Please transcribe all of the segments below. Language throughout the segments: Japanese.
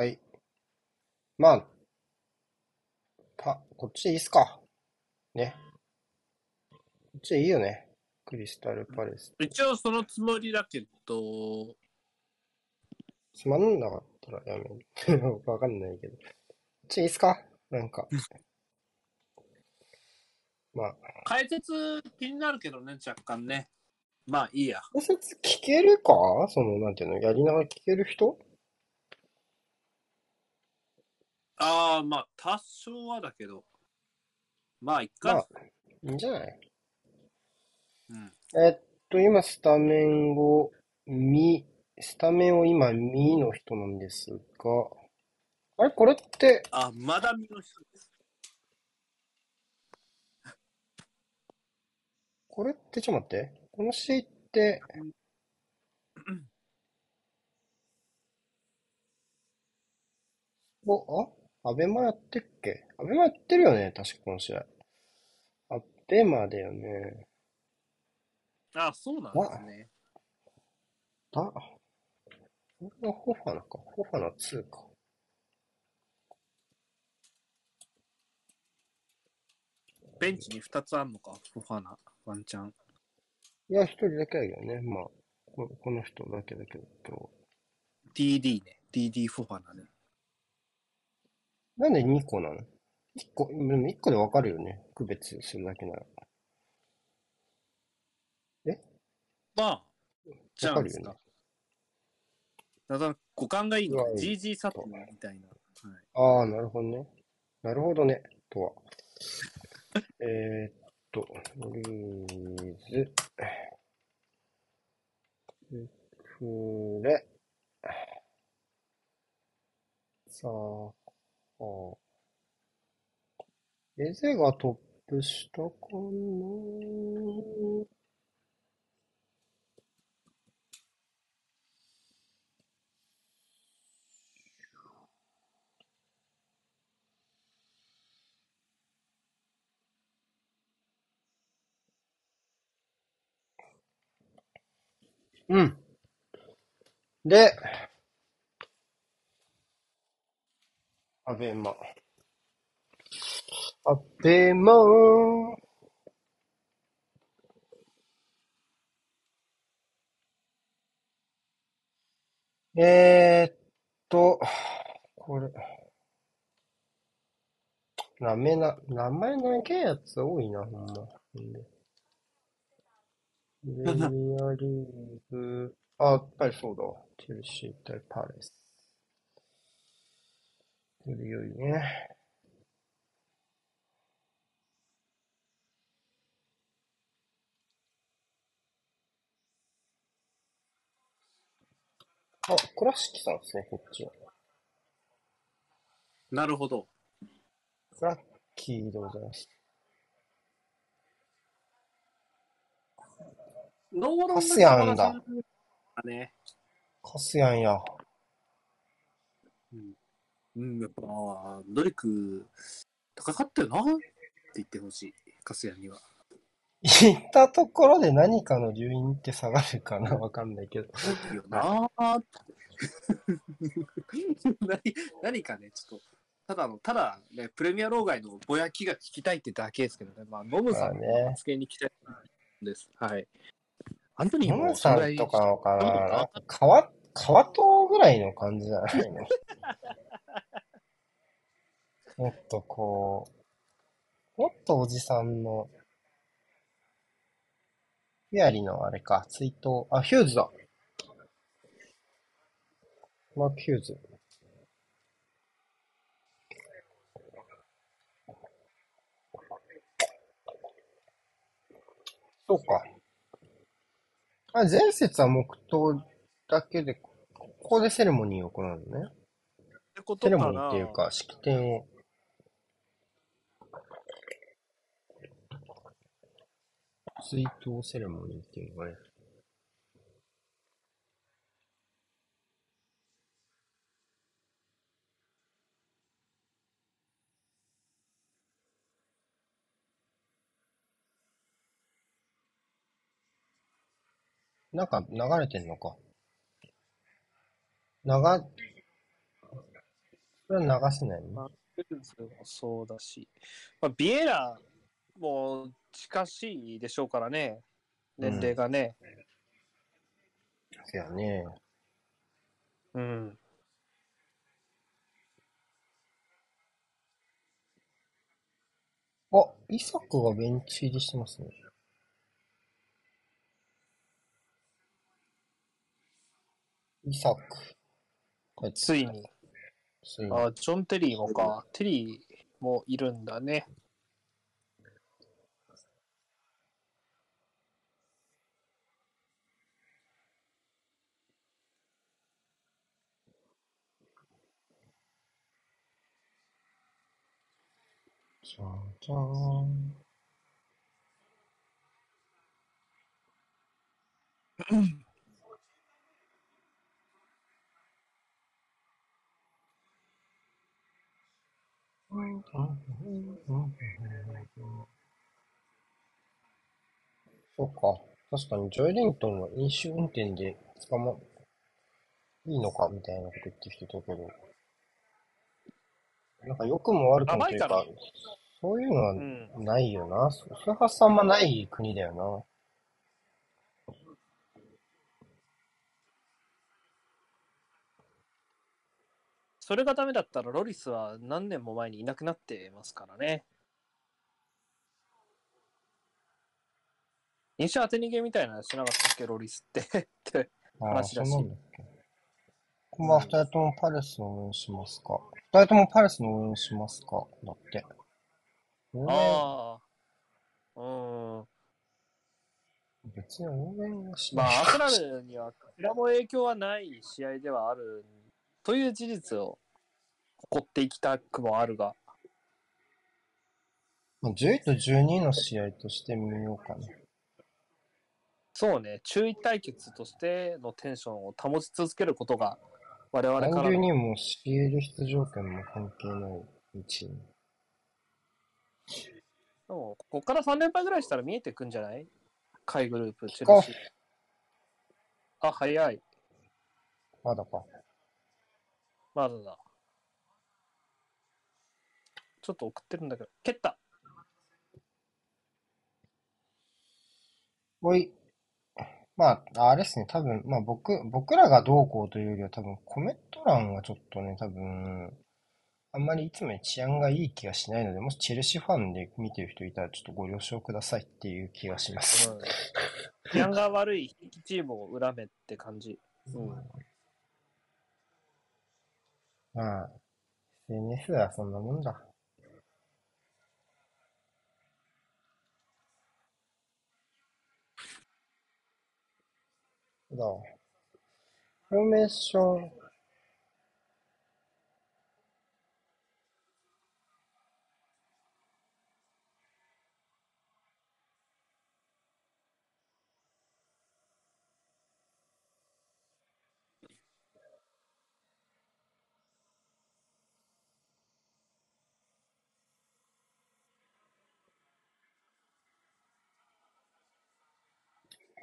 はい。まあ、パ、こっちでいいっすか。ね。こっちでいいよね。クリスタルパレス。一応そのつもりだけど、つまんなかったらやめる。わかんないけど。こっちでいいっすか？なんか。まあ、解説気になるけどね、若干ね。まあいいや。解説聞けるか？その、なんていうの、やりながら聞ける人？ああ、まあ多少はだけど。まあいっまあか。、いいんじゃない？うん。えっと、今、スタメンを、み、スタメンを今、みの人なんですが、あれ？これって、あ、まだ見の人です。これってちょっと待って。この試合って、お、あ？アベマやってっけ？アベマやってるよね確かこの試合。アベマだよね。あ、そうなんですね。だ、これがホファナか。ホファナ2か。ベンチに2つあんのか、フォファナ、ワンチャン。いや、一人だけだけどね。まあ、ここの人だけだけど、今日。DD ね。DD フォファナね。なんで2個なの ?1 個、でも1個でわかるよね。区別するだけなら。まあ、じゃわかるよねあですか。。だから、五感がいいのうわいい GG サトみたいな。はい、ああ、なるほどね。なるほどね。とは。えーっと、リーズ、フレ、さあ、あエゼがトップしたかなうん。で、アベマ。アベマえーっと、これ、なめな、名前長いやつ多いな、ほんま。プレミアリーグ、あ、やっぱりそうだわ。チェルシー対パレス。よりよいね。あ、倉敷さんですね、こっちは。なるほど。クラッキーでございます。ノーロンカスヤンだ。ね。カスヤンや。うん。うん、やっぱ、ドリク、高かったよなって言ってほしい。カスヤンには。行ったところで何かの留飲って下がるかなわかんないけど。いいよなー 何何かね、ちょっと、ただの、ただね、プレミア老害のぼやきが聞きたいってだけですけどね、まあ、ノムさんの発言に期待です。はい。アントニーノムもさんとかのかななんか川、川とぐらいの感じじゃないの？もっとこう、もっとおじさんの、フィアリのあれか、追悼、あ、ヒューズだ。マーク・ヒューズ。そうか。あ、前節は黙祷だけで、ここでセレモニーを行うのね。ってことセレモニーっていうか、式典を。追悼セレモニーっていうのがね。なんか流れてんのか。流、それは流せないもそうだし、まあ、ビエラも近しいでしょうからね、年齢がね。そやね。うん。あ、イサクがベンチ入りしてますね。イサク。ついに。ついに。あ、ジョン・テリーもか。テリーもいるんだね。じゃんじゃーん。そうか。確かにジョエリントンは飲酒運転で捕ま、いいのかみたいなこと言ってる人いたけど。なん。か良くも悪くもというか、そういうのは。ないよな。そそういう発想あん。まない国だよなそれがダメだったらロリスは何年も前にいなくなってますからね。飲酒当て逃げみたいなのしなかったっけ、ロリスって。って話だし。こんばんは、二人ともパレスの応援しますか？二人ともパレスの応援しますか？だって。ああ。うん。別に応援はしまあ、ない。アーセナルには、こちらも影響はない試合ではあるという事実を誇っていきたくもあるが、まあ、10位と12の試合として見ようかな。そうね、注意対決としてのテンションを保ち続けることが、我々からのにも CL 出場権も関係ない位置に。でもここから3連敗ぐらいしたら見えてくんじゃない？下位グループ、チェかルシー。あ、早い。まだか。まだだ。ちょっと送ってるんだけど、蹴った。おい。まあ、あれですね、多分、まあ僕、僕らがどうこうというよりは多分コメント欄がちょっとね、多分、あんまりいつもより治安がいい気がしないので、もしチェルシーファンで見てる人いたらちょっとご了承くださいっていう気がします。うん。治安が悪いチームを恨めって感じ。うん。まあ、SNS はそんなもんだ。どう？フォーメーション、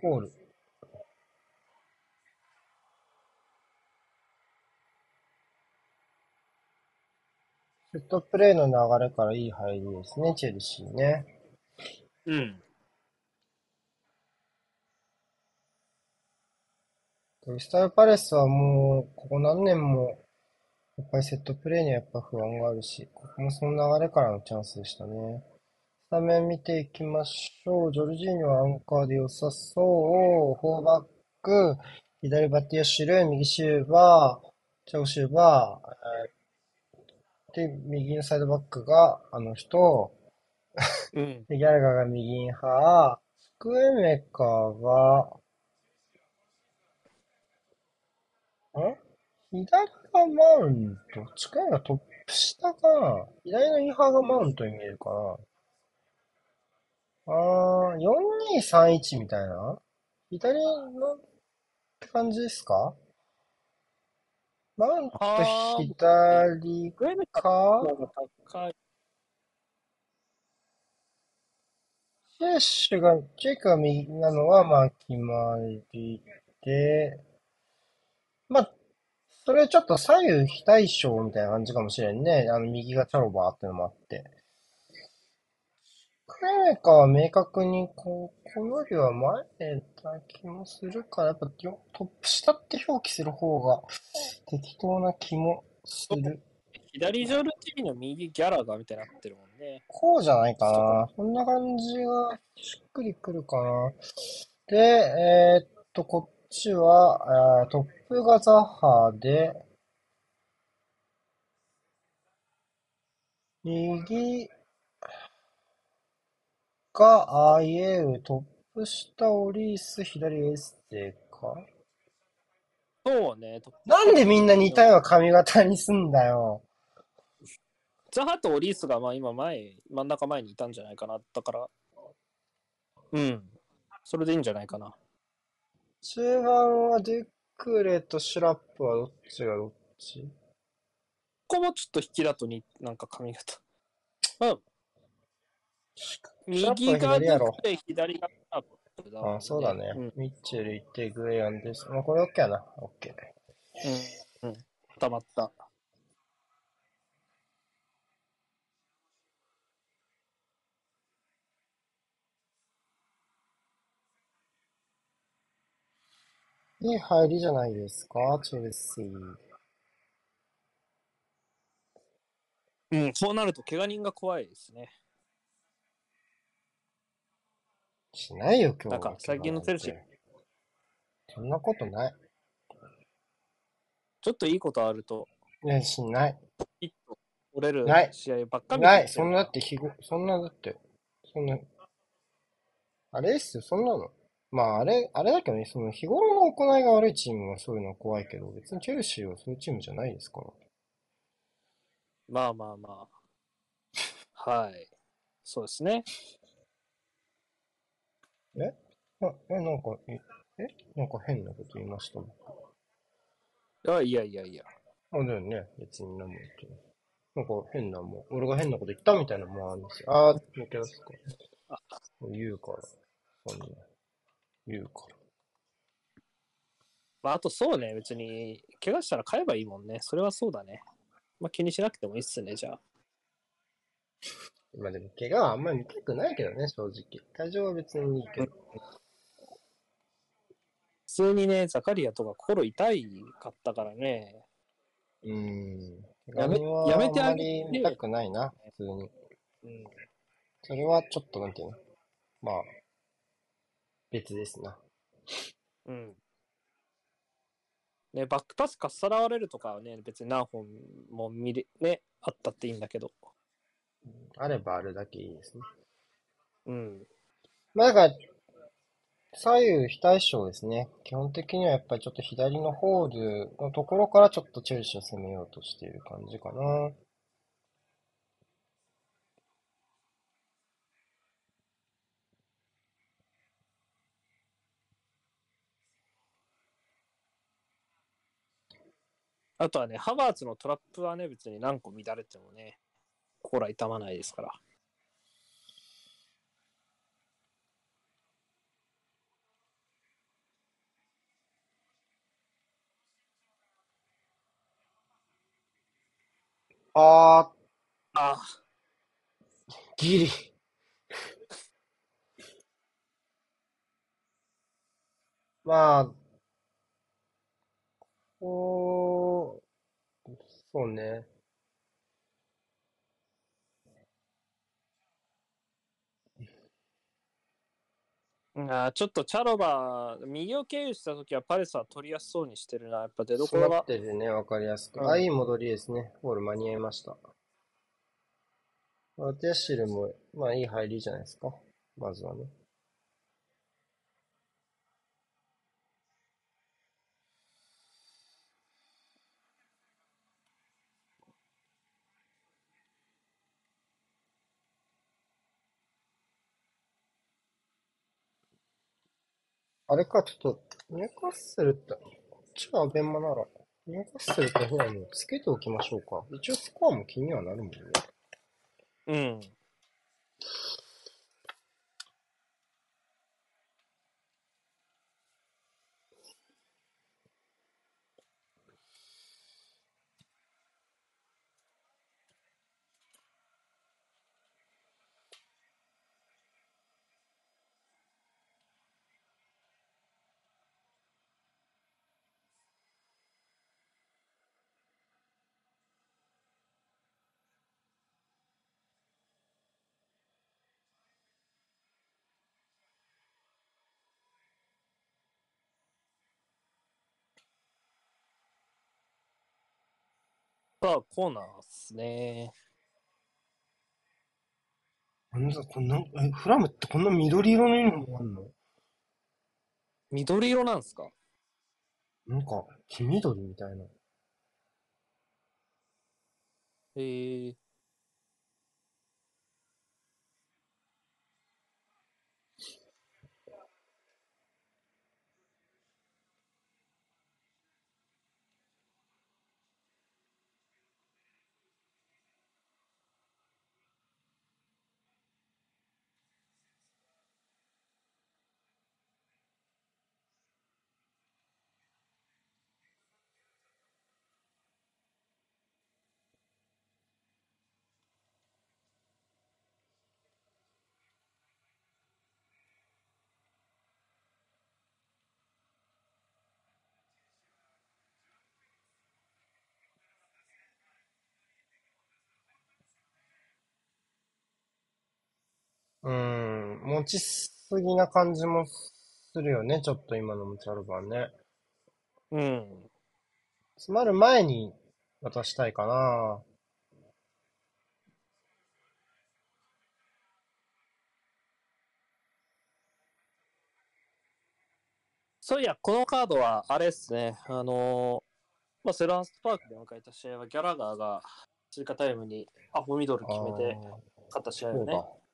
コール。セットプレーの流れからいい入りですね、チェルシーね。うん。クリスタルパレスはもう、ここ何年も、やっぱりセットプレーにはやっぱ不安があるし、ここもその流れからのチャンスでしたね。スタメン見ていきましょう。ジョルジーニョはアンカーで良さそう。フォーバック、左バッティアシュル、右シューバー、チャオシューバー、えー。で、右のサイドバックがあの人、うん。で、ギャラガーが右派、スクエメカが、ん左がマウント。近いのはトップ下かな。左のインハーがマウントに見えるかなあー、4231みたいな？左のって感じですか？マウントあー左グエメカか？の方が高い。シェッシュが、チェイクが右なのは、まあ、決まりで、まあ、それちょっと左右非対称みたいな感じかもしれんね。あの、右がチャロバーってのもあって。クレメカは明確に、こう、このよりは前な気もするから、やっぱよトップ下って表記する方が適当な気もする。左ジョルティーの右ギャラガーみたいになってるもんね。こうじゃないかな。こんな感じがしっくりくるかな。で、えーっと、こっちは、えートップがザッハーで、右がアイエウ、トップ下オリース、左エステか？そうね。なんでみんな似たような髪型にすんだよ。ザハとオリースがまあ今前、真ん中前にいたんじゃないかな。だから、うん。それでいいんじゃないかな。中盤はデュクレとシュラップはどっちがどっち？ここもちょっと引きだとに、なんか髪型。まあ、右がシャープは左やろで左がアップだもんあ、そうだね。うん。ミッチェル行って、グエアンです。まあ、これ OK やな。OK。うん。うん。たまった。いい入りじゃないですか、チェルシー。うん、こうなると怪我人が怖いですね。しないよ、今日は。なんか最近のチェルシーそんなことない。ちょっといいことあると、いや、しない。一と折れるない試合ばっか見てない。るそんなだって、日ご、そんなだって、そんな、あれっすよ、そんなの。まあ、あれ、あれだけどね、その日頃の行いが悪いチームはそういうのは怖いけど、別にチェルシーはそういうチームじゃないですから。まあまあまあ。はい。そうですね。あ、え、なんか、え、え？なんか変なこと言いましたあいやいやいや。あ、だよね。別に何も言ってない。なんか変なもん、俺が変なこと言ったみたいなもんあるんですよ。あー、抜け出すか。言うから。そんな。言うから。まああとそうね、別に、怪我したら買えばいいもんね。それはそうだね。まあ気にしなくてもいいっすね、じゃあ。まあでも、怪我はあんまり見たくないけどね、正直。体調は別にいいけど。普通にね、ザカリアとか心痛いかったからね。うーん。やめやめてあげ見たくないな、普通に。うん。それはちょっと、なんていうの？まあ、別ですな。うん。ね、バックパスかっさらわれるとかはね、別に何本も見れ、ね、あったっていいんだけど。あればあるだけいいですね。うん。まあだから、左右非対称ですね。基本的にはやっぱりちょっと左のホールのところからちょっとチェルシーを攻めようとしている感じかな。あとはね、ハバーツのトラップはね、別に何個乱れてもね、心は痛まないですから。あああ、ー、ギリ。まあ、こう、そうね。あーちょっとチャロバー、右を経由したときはパレスは取りやすそうにしてるな。やっぱ出どころがっ。ててね、わかりやすく。うんあ、いい戻りですね。ゴール間に合いました。アテアシルも、まあいい入りじゃないですか。まずはね。あれか、ちょっと、ニューカッスルって、こっちがアベンマなら、ニューカッスルとフォアもつけておきましょうか。一応スコアも気にはなるもんね。うん。さあ、コーナーっすね。なんだ、こんな、え、フラムってこんな緑色のユニフォームあんの？緑色なんすか？なんか、黄緑みたいな。えー、うーん、持ちすぎな感じもするよね、ちょっと今のムチャルバンね。うん。詰まる前に渡したいかな。そういや、このカードは、あれっすね。あのーまあ、セルハンスパークで迎えた試合は、ギャラガーが追加タイムにアホミドル決めて勝った試合よねそ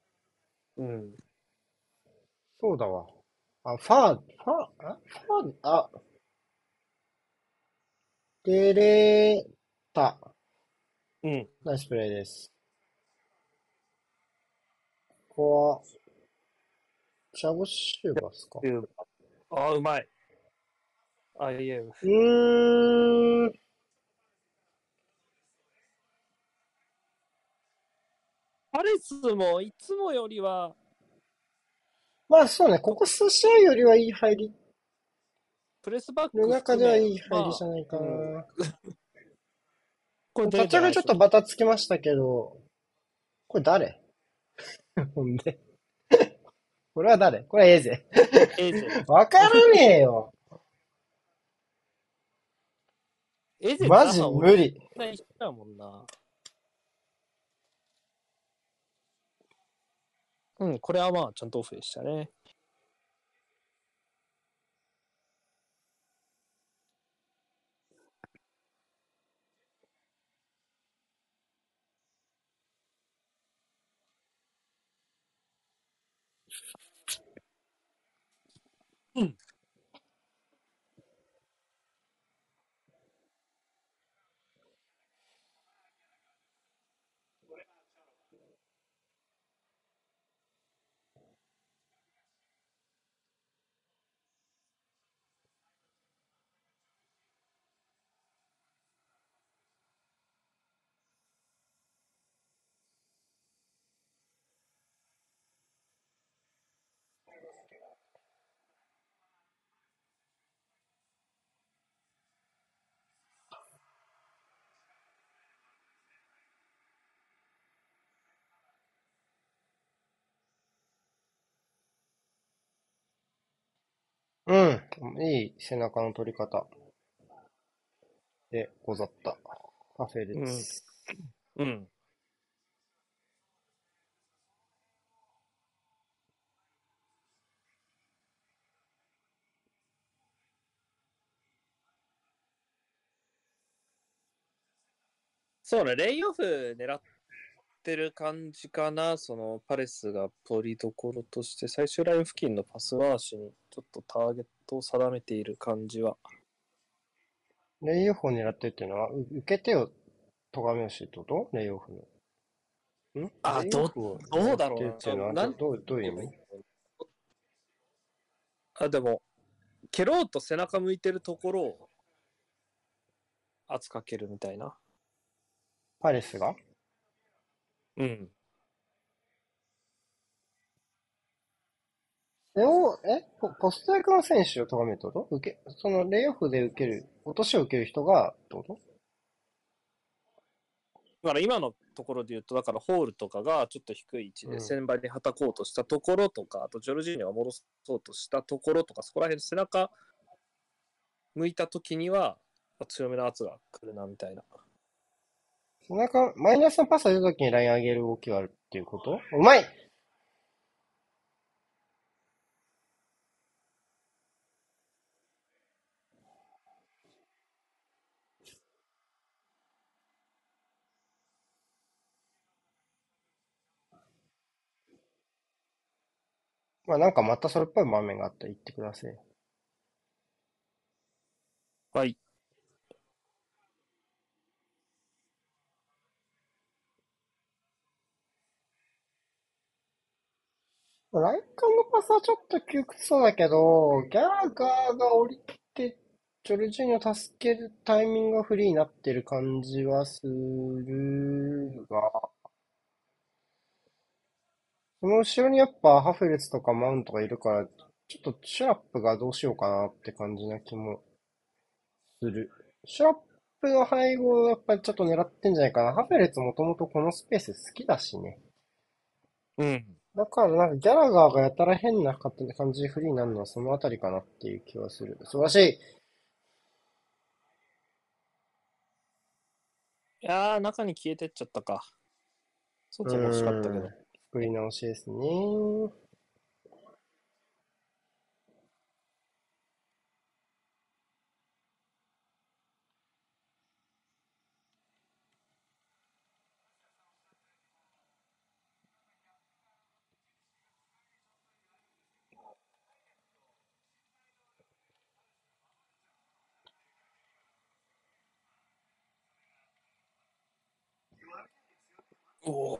うん。そうだわ。あ、ファー、ファー、あファー、あ、出れた。うん。ナイスプレーです。ここは、チャボシューバーですかああ、うまい。あいえ、うーん、パレスもいつもよりは、まあそうね、ここ数試合よりはいい入りプレスバックの中ではいい入りまあじゃないかな。うんこれ立ち上がりちょっとバタつきましたけど、これ誰？ほんで？これは誰？これはエーゼ。エーゼ。わからねえよ。エーゼマジ無理。もんな。うん、これはまあ、ちゃんとオフでしたね。うん。いい背中の取り方。で、ござった。カフェです。うん。そうね、レイオフ狙ってる感じかな、そのパレスがポリどころとして、最終ライン付近のパス回しにちょっとターゲットを定めている感じは。レイオフを狙ってるっていうのは、う受け手を咎めをしってこと？レイオフの。ん？あレイオフをどうだろうっていうのはどう、どういう意味？あ、でも、蹴ろうと背中向いてるところを圧かけるみたいな。パレスが？うん。レオ、えポポスト役の選手を咎めるってこと？受け、そのレイオフで受ける、落としを受ける人がってこと？だから今のところで言うと、だからホールとかがちょっと低い位置うんで先場にはたこうとしたところとか、あとジョルジーニョが戻そうとしたところとか、そこら辺背中向いた時には、まあ強めの圧が来るなみたいな。背中、マイナスのパスが出た時にライン上げる動きがあるっていうこと？うまいまあなんかまたそれっぽい場面があったら言ってください。はい。ライカンのパスはちょっと窮屈そうだけど、ギャラガーが降りて、ジョルジーニョを助けるタイミングがフリーになってる感じはするが、その後ろにやっぱハフレツとかマウントがいるから、ちょっとシュラップがどうしようかなって感じな気もする。シュラップの背後をやっぱりちょっと狙ってんじゃないかな。ハフレツもともとこのスペース好きだしね。うん。だからなんかギャラガーがやたら変な感じでフリーになるのはそのあたりかなっていう気はする。素晴らしいいやー、中に消えてっちゃったか。外も欲しかったけどうん。作り直しですね。おお。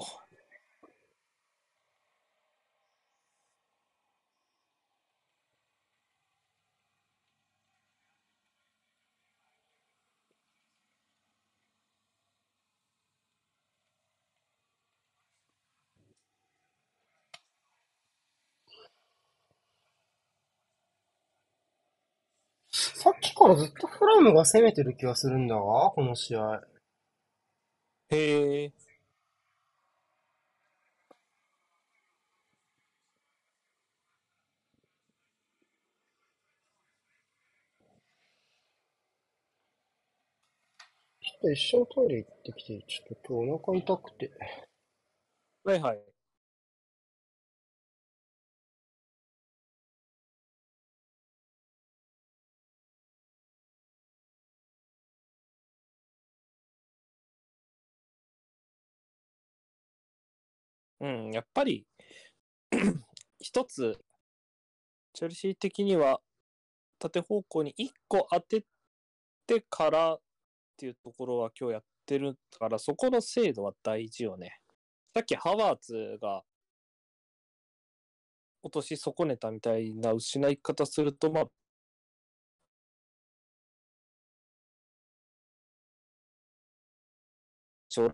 さっきからずっとフラムが攻めてる気がするんだが、この試合。へえ。と一緒にトイレ行ってきて、ちょっと今日お腹痛くて。はいはい。うん、やっぱり、一つ、チェルシー的には、縦方向に1個当ててからっていうところは今日やってるから、そこの精度は大事よね。さっきハワーツが落とし損ねたみたいな失い方すると、まあ、将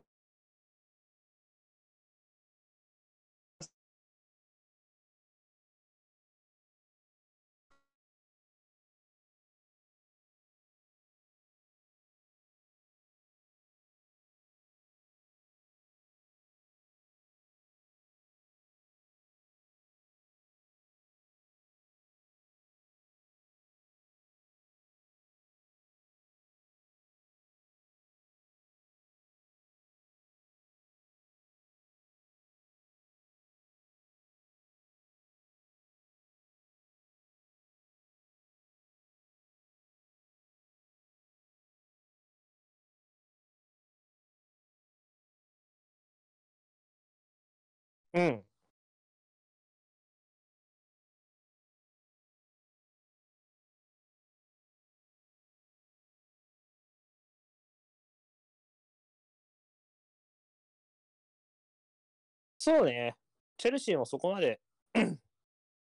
うん。そうね。チェルシーもそこまで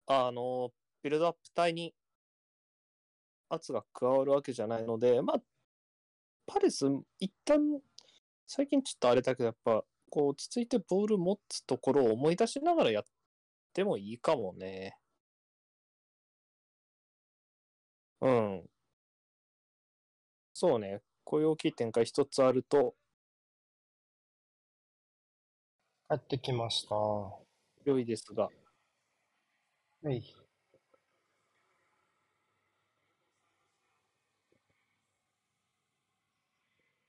あの、ビルドアップ隊に圧が加わるわけじゃないので、まあ、パレス、一旦、最近ちょっとあれだけど、やっぱ、こう、落ち着いてボール持つところを思い出しながらやってもいいかもね。うん。そうね。こういう大きい展開一つあると帰ってきました。は良いですが。い。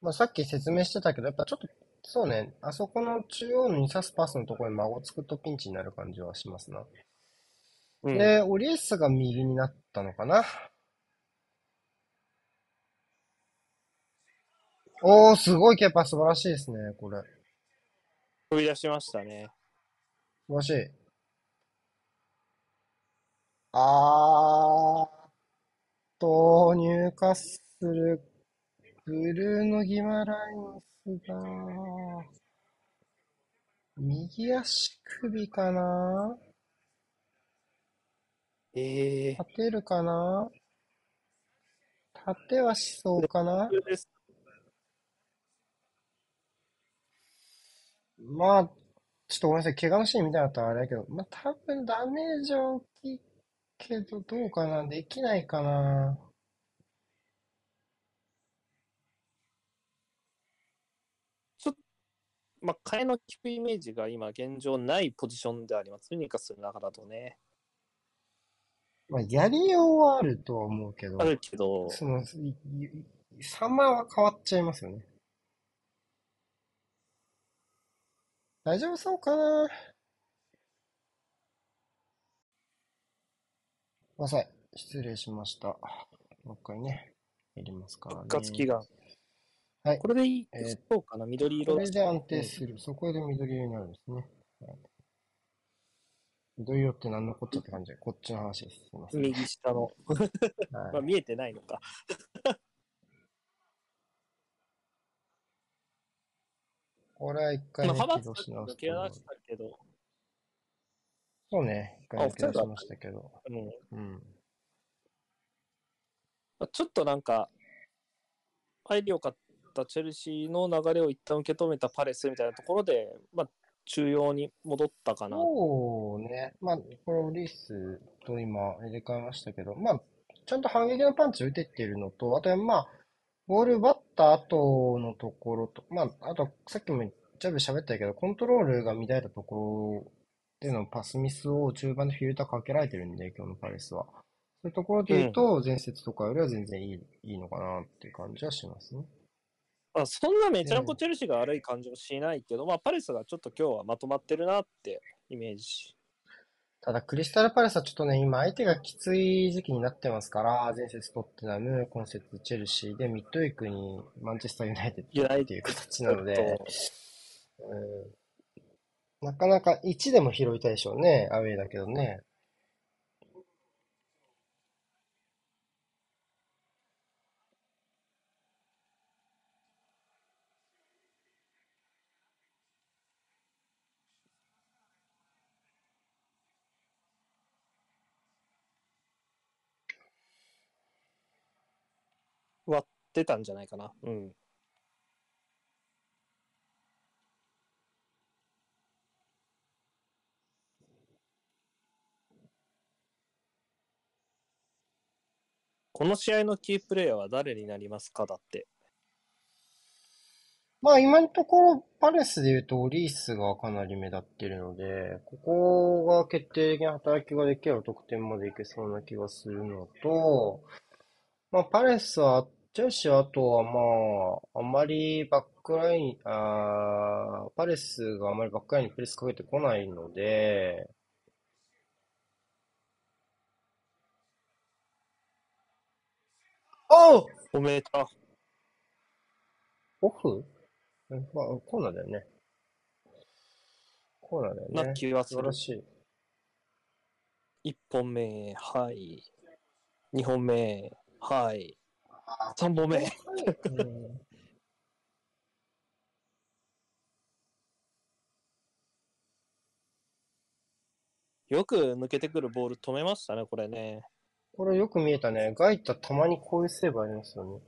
まあ、さっき説明してたけど、やっぱちょっと、そうね、あそこの中央に刺すパスのところに孫つくとピンチになる感じはしますな。うん。で、オリエッサが右になったのかな？おー、すごいケパ素晴らしいですね、これ。飛び出しましたね。素晴らしい。あーっと、入荷する、ブルーのギマラインスが、右足首かな？ええ立てるかな？立てはしそうかな？まあ、ちょっとごめんなさい。怪我のシーンみたいだったらあれだけど、まあ多分ダメージは大きいけど、どうかな？できないかなちょっと、まあ、替えの効くイメージが今現状ないポジションであります。ユニカする中だとね。まあ、やりようはあるとは思うけどあ、るけど、その、いい3万は変わっちゃいますよね。大丈夫そうかな？ごめんなさい。失礼しました。もう一回ね、やりますからね。復活祈願。はいこれでいい、えーそうかな、緑色これで安定する。そこで緑色になるんですね。はい緑色って何のこっちゃって感じ？で、こっちの話です。すいません。右下の。まあ、はい、見えてないのか。これは一回まあ、起動し直抜け出したけど、そうね、一回あ抜け出しましたけど。うん。うん。まあちょっとなんか、入りよかったチェルシーの流れを一旦受け止めたパレスみたいなところで、まあ、中央に戻ったかな。そうね。まあ、これオリスと今入れ替えましたけど、まあ、ちゃんと反撃のパンチ打ててるのと、あとはまあ、ボール奪った後のところと、まあ、あとさっきもジャブ喋ったけど、コントロールが乱れたところでのパスミスを中盤でフィルターかけられてるんで、今日のパレスは。そういうところで言うと、前節とかよりは全然いい、いいのかなっていう感じはしますね。まあ、そんなめちゃくちゃチェルシーが悪い感じもしないけど、まあ、パレスがちょっと今日はまとまってるなってイメージ。ただ、クリスタルパレスはちょっとね、今相手がきつい時期になってますから、前節トッテナム、今節チェルシーで、ミッドウィークにマンチェスターユナイテッドっていう形なので、うん、なかなか1でも拾いたいでしょうね、アウェイだけどね。割ってたんじゃないかな。うん。この試合のキープレイヤーは誰になりますかだって。まあ今のところパレスで言うとオリースがかなり目立ってるので、ここが決定的な働きができれば得点までいけそうな気がするのと、まあパレスは、チェルシーはあとはまあ、あまりバックライン、あーパレスがあまりバックラインにプレスかけてこないので、おうおめでとう。オフ？えまあ、コーナーだよね。コーナーだよなね。気はする素晴ら。しい。1本目、はい。2本目、はい。3本目。うんよく抜けてくるボール止めましたね、これね。これよく見えたね。ガイタたまにこういうセーブありますよね。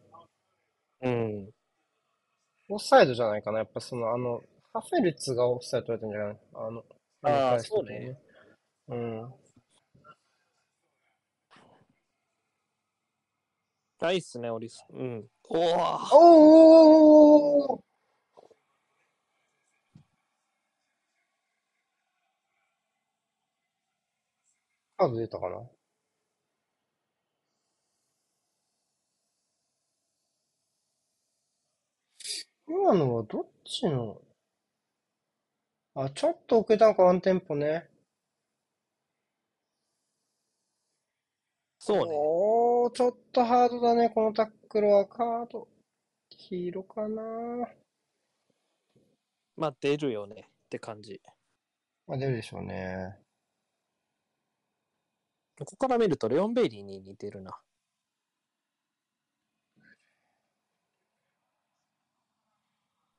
うん。オフサイドじゃないかな。やっぱその、あの、ハフェルツがオフサイド取れたんじゃない？あの、あー返す時にそうね。うん。ないっすね、オリス。うん。おおおーカード出たかな？今のはどっちの？あ、ちょっと遅れたのか、ワンテンポね。そうね。おー、ちょっとハードだね、このタックルはカード。黄色かなまあ出るよねって感じ。まあ出るでしょうね。ここから見るとレオン・ベイリーに似てるな。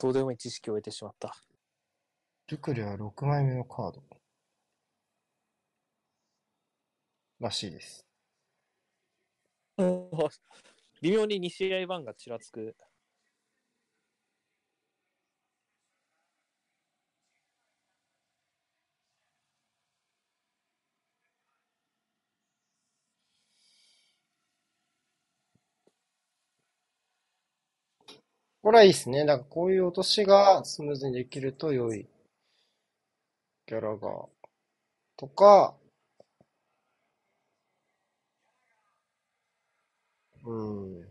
どうでもいい知識を得てしまった。ルクレは6枚目のカード。らしいです。微妙に2試合版がちらつく。これはいいですね。だかこういう落としがスムーズにできると良い。ギャラガーとか、うん。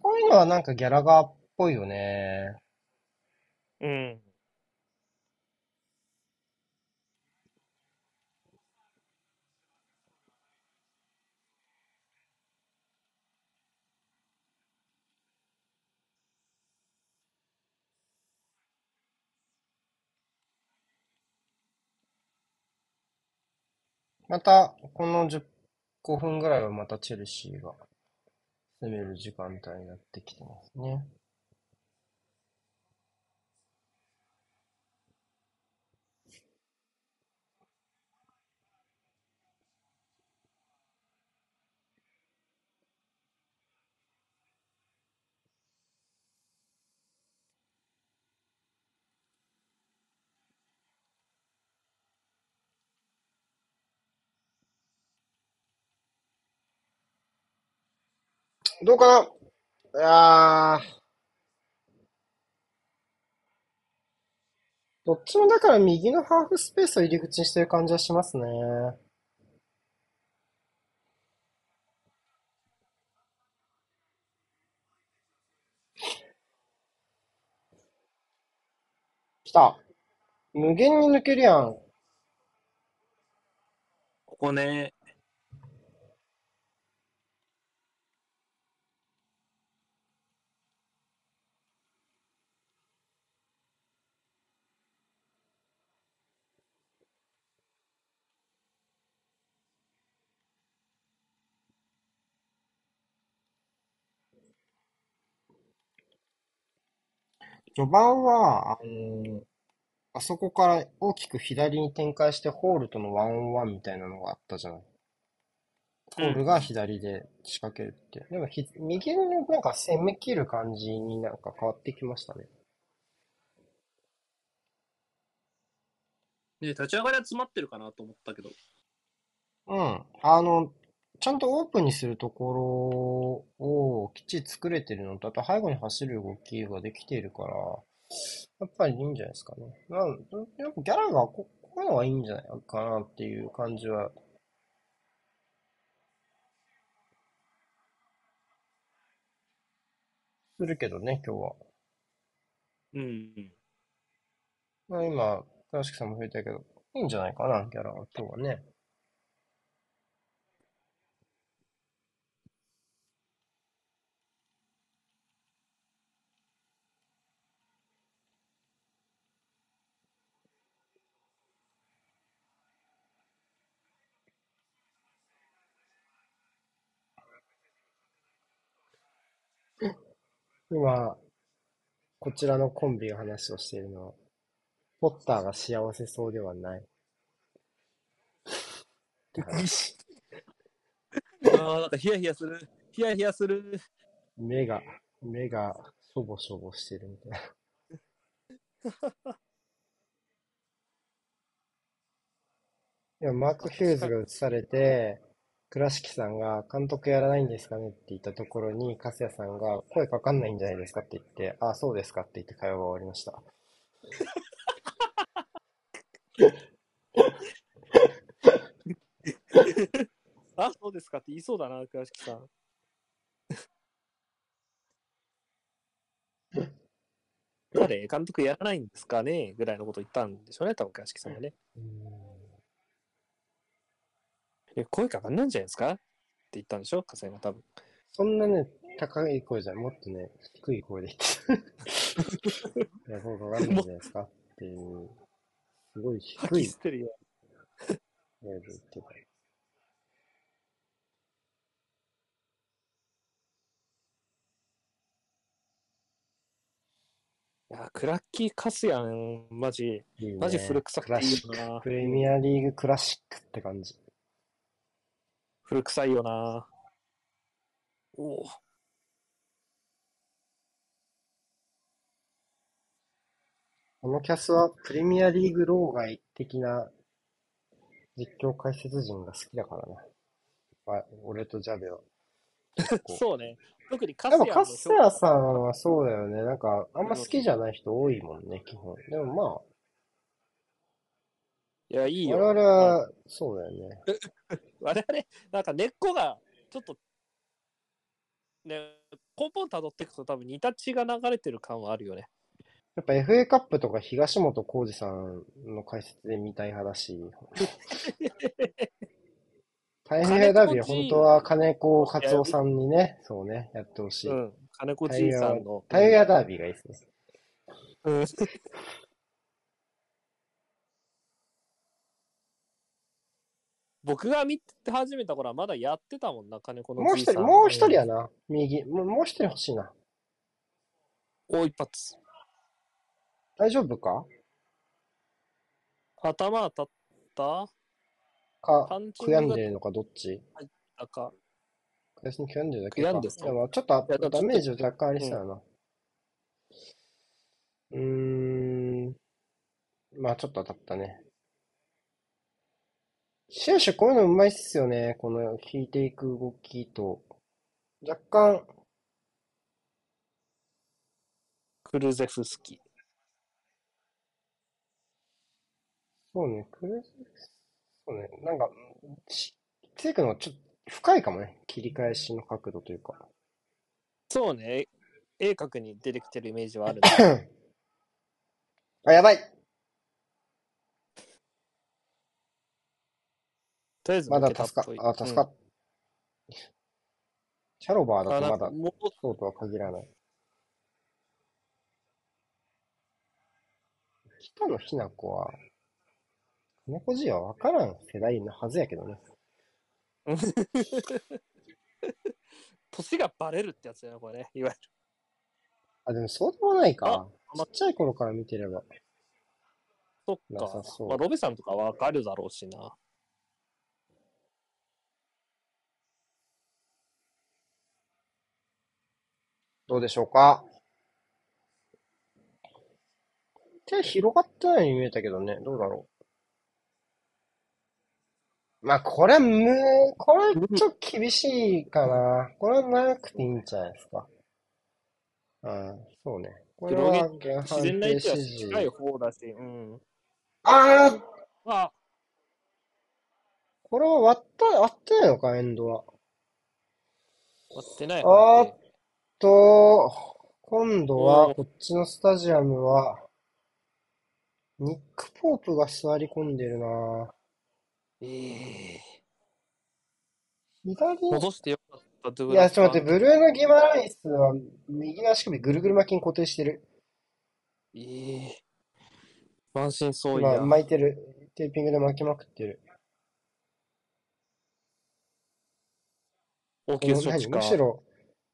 こういうのはなんかギャラガーっぽいよね。うん。また、この10、5分ぐらいはまたチェルシーが攻める時間帯になってきてますね。どうかな？いやー。どっちもだから右のハーフスペースを入り口にしてる感じはしますね。来た。無限に抜けるやん。ここね。序盤は、あのーあそこから大きく左に展開してホールとのワンオンワンみたいなのがあったじゃない。ホールが左で仕掛けるって。でもひ、右のなんか攻め切る感じになんか変わってきましたね。ね立ち上がりは詰まってるかなと思ったけど。うん。あの、ちゃんとオープンにするところをきっちり作れてるのと、あと背後に走る動きができているから、やっぱりいいんじゃないですかね。なんやっぱギャラがここういうのがいいんじゃないかなっていう感じはするけどね、今日は。うん。まあ今、倉敷さんも増えたけど、いいんじゃないかな、ギャラは今日はね。今、こちらのコンビが話をしているのは、ポッターが幸せそうではない。ああ、なんかヒヤヒヤする。ヒヤヒヤする。目が、目がしょぼしょぼしてるみたいな。いや、マーク・ヒューズが映されて、倉敷さんが監督やらないんですかねって言ったところに、粕谷さんが声かかんないんじゃないですかって言って、ああ、そうですかって言って会話が終わりました。あ、そうですかって言いそうだな、倉敷さん。誰、監督やらないんですかね？ぐらいのこと言ったんでしょうね、多分倉敷さんがね。うんえ、声かかんないんじゃないですか？って言ったんでしょ？笠井が多分。そんなね、高い声じゃもっとね、低い声で言ってた。いや、これかかんないんじゃないですか？っていう、すごい低吐いてるよ。言ってた。いや、クラッキーカスヤン、マジ、いいねマジ古臭くていいよな。プレミアリーグクラシックって感じ。古臭いよな。おお。このキャスはプレミアリーグ老害的な実況解説陣が好きだからな。あ俺とジャベは。そうね。特にカスでも、ヤンのカッセラさんはそうだよね。なんか、あんま好きじゃない人多いもんね、基本。でもいや、いいまあ、よ。我々は、そうだよね。我々、なんか根っこが、ちょっと、ね、根本辿っていくと多分似た血が流れてる感はあるよね。やっぱ FA カップとか東本浩二さんの解説で見たい派だし、太平洋ダービーは本当は金子勝夫さんにね、そうね、やってほしい。うん。金子じいさんの。太平洋ダービーがいいですね。うん僕が見て始めた頃はまだやってたもんな、金子のもう一人、じいさん。もう一人やな。右。もうもう一人欲しいな。大一発。大丈夫か？頭当たった？かパン、チングが悔やんでるのかどっち？あか。悔やんでるだけか。悔やんでそうでもちょっとあいやだからダメージ若干ありそうやな。うーん。まあちょっと当たったね。シューシュこういうのうまいっすよね。この引いていく動きと。若干、クルゼフスキ。そうね、クルーズ、そうね、なんか、しテイクのちょっと深いかもね。切り返しの角度というか。そうね。鋭角に出てきてるイメージはある、あ、やばいとりあえずまだ助かあ、助かっ、シャロバーだとまだそうとは限らない。北野日な子は、金子じいは分からん世代のはずやけどね。年がバレるってやつだよね、これね。いわゆる。あ、でもそうでもないか。あちっちゃい頃から見てれば。そっか。そうまあ、ロベさんとかわかるだろうしな。どうでしょうか？手広がってないように見えたけどね。どうだろう？まあ、これ、む、これ、ちょっと厳しいかな。これはなくていいんじゃないですか。うん、そうね。これは、原自判定指示。近い方だし、うん。あー、あ、これは割った、割ってないのか、エンドは。割ってないあ方ーっと、今度うんはこっちのスタジアムは、ニック・ポープが座り込んでるなええ左、戻してよかった、ドゥいや、グラスちょっと待って、ブルーノ・ギマランイスは右の足首ぐるぐる巻きに固定してる。ええ満身創痍。巻いてる。テーピングで巻きまくってる。応急処置か何？む。しろ、い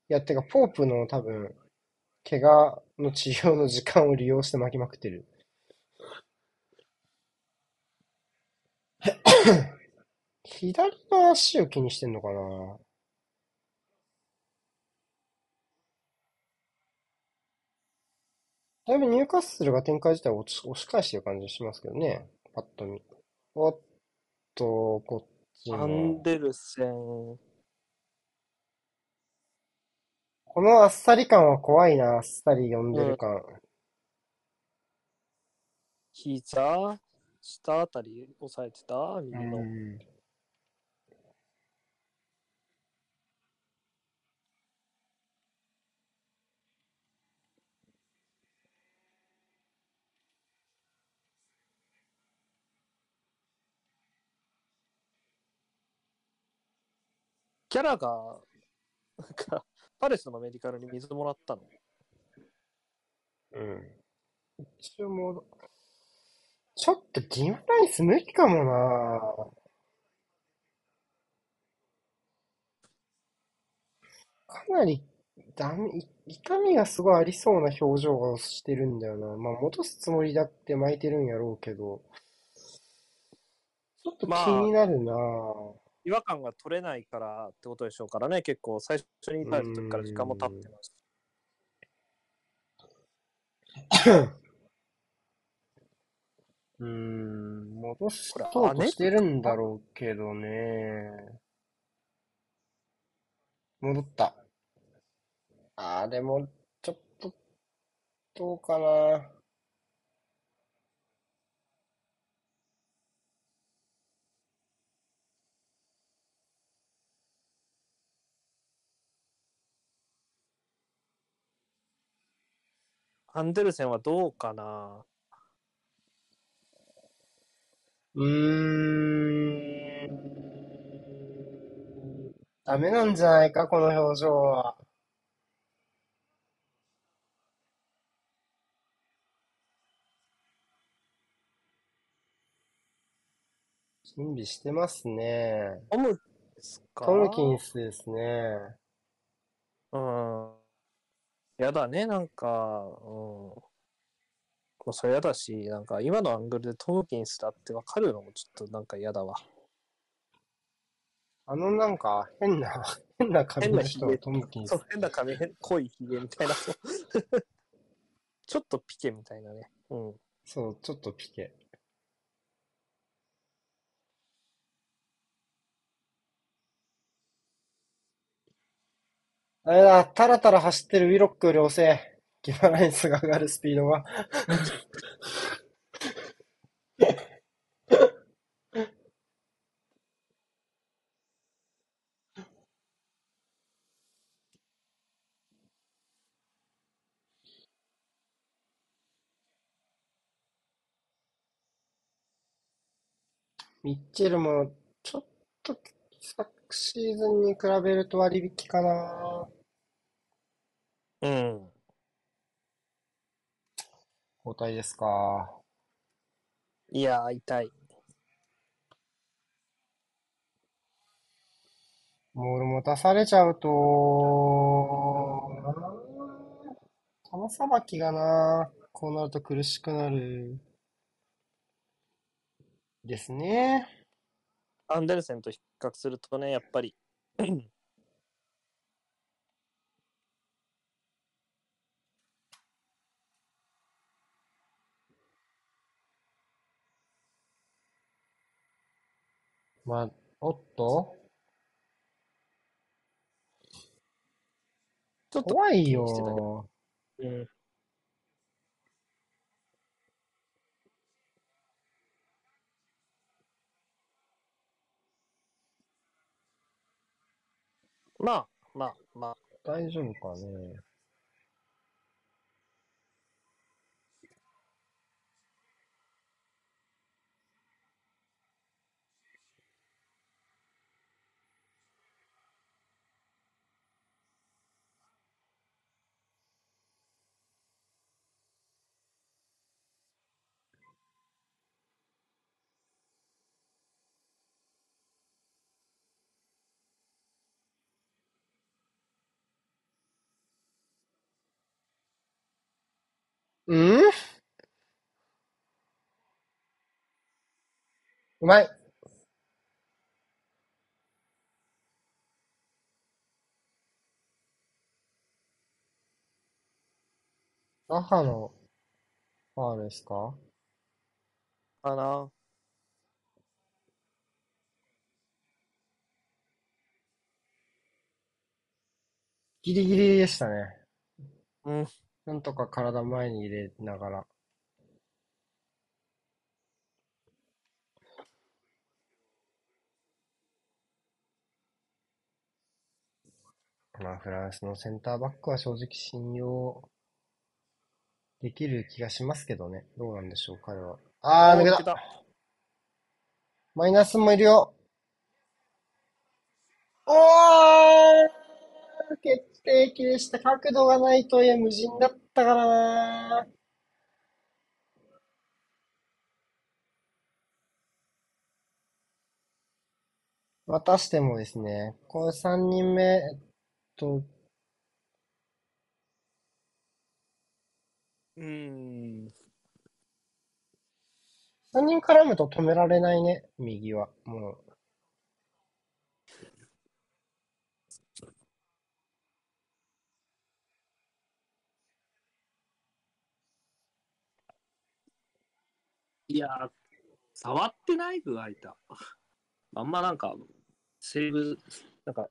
や、てか、ポープの多分、怪我の治療の時間を利用して巻きまくってる。左の足を気にしてんのかな？だいぶニューカッスルが展開自体を押し返してる感じしますけどね。パッと見。おっと、こっちアン。デルセン。このあっさり感は怖いな、あっさり読んでる感。膝、下あたり押さえてた？右の。うん。キャラが、なんか、パレスのメディカルに水もらったの？うん。一応もう、ちょっとギマライス無理かもなかなり、ダメ、痛みがすごいありそうな表情をしてるんだよな。まあ、戻すつもりだって巻いてるんやろうけど、ちょっと気になるな違和感が取れないからってことでしょうからね、結構最初に入る時から時間も経ってます。うーん、戻すことしてるんだろうけどね。戻った。あー、でも、ちょっと、どうかな。アンデルセンはどうかな？うーん。ダメなんじゃないか、この表情は。準備してますね。トムですかトムキンスですね。うん。やだね、なんか、うん。もうそれやだし、なんか今のアングルでトムキンスだってわかるのもちょっとなんか嫌だわ。あのなんか変な、変な髪の人はトムキンスそう、変な髪、変濃いひげみたいな。ちょっとピケみたいなね。うん。そう、ちょっとピケ。あれだ、タラタラ走ってるウィロックより遅え。ギマラインスが上がるスピードが。ミッチェルも、ちょっと、昨シーズンに比べると割引かな。うん。交代ですか。いやー、痛い。ボール持たされちゃうと、球さばきがな、こうなると苦しくなる。ですね。アンデルセンと比較するとね、やっぱり。まあ、おっと？ちょっと、怖いよ。うん。まあ、まあ、まあ。大丈夫かね？うん？うまい。ラハのファールですか？かな。ギリギリでしたね。うん。なんとか体前に入れながら。まあ、フランスのセンターバックは正直信用できる気がしますけどね。どうなんでしょう、彼は。あー、抜けた。マイナスもいるよ。おー決定機でした。角度がないといえ無人だったからな。またしてもですね、これ3人目、えっと、うーん。3人絡むと止められないね、右は。もう。いやー、触ってない具合だ。あんまなんか、セーブ、なんか、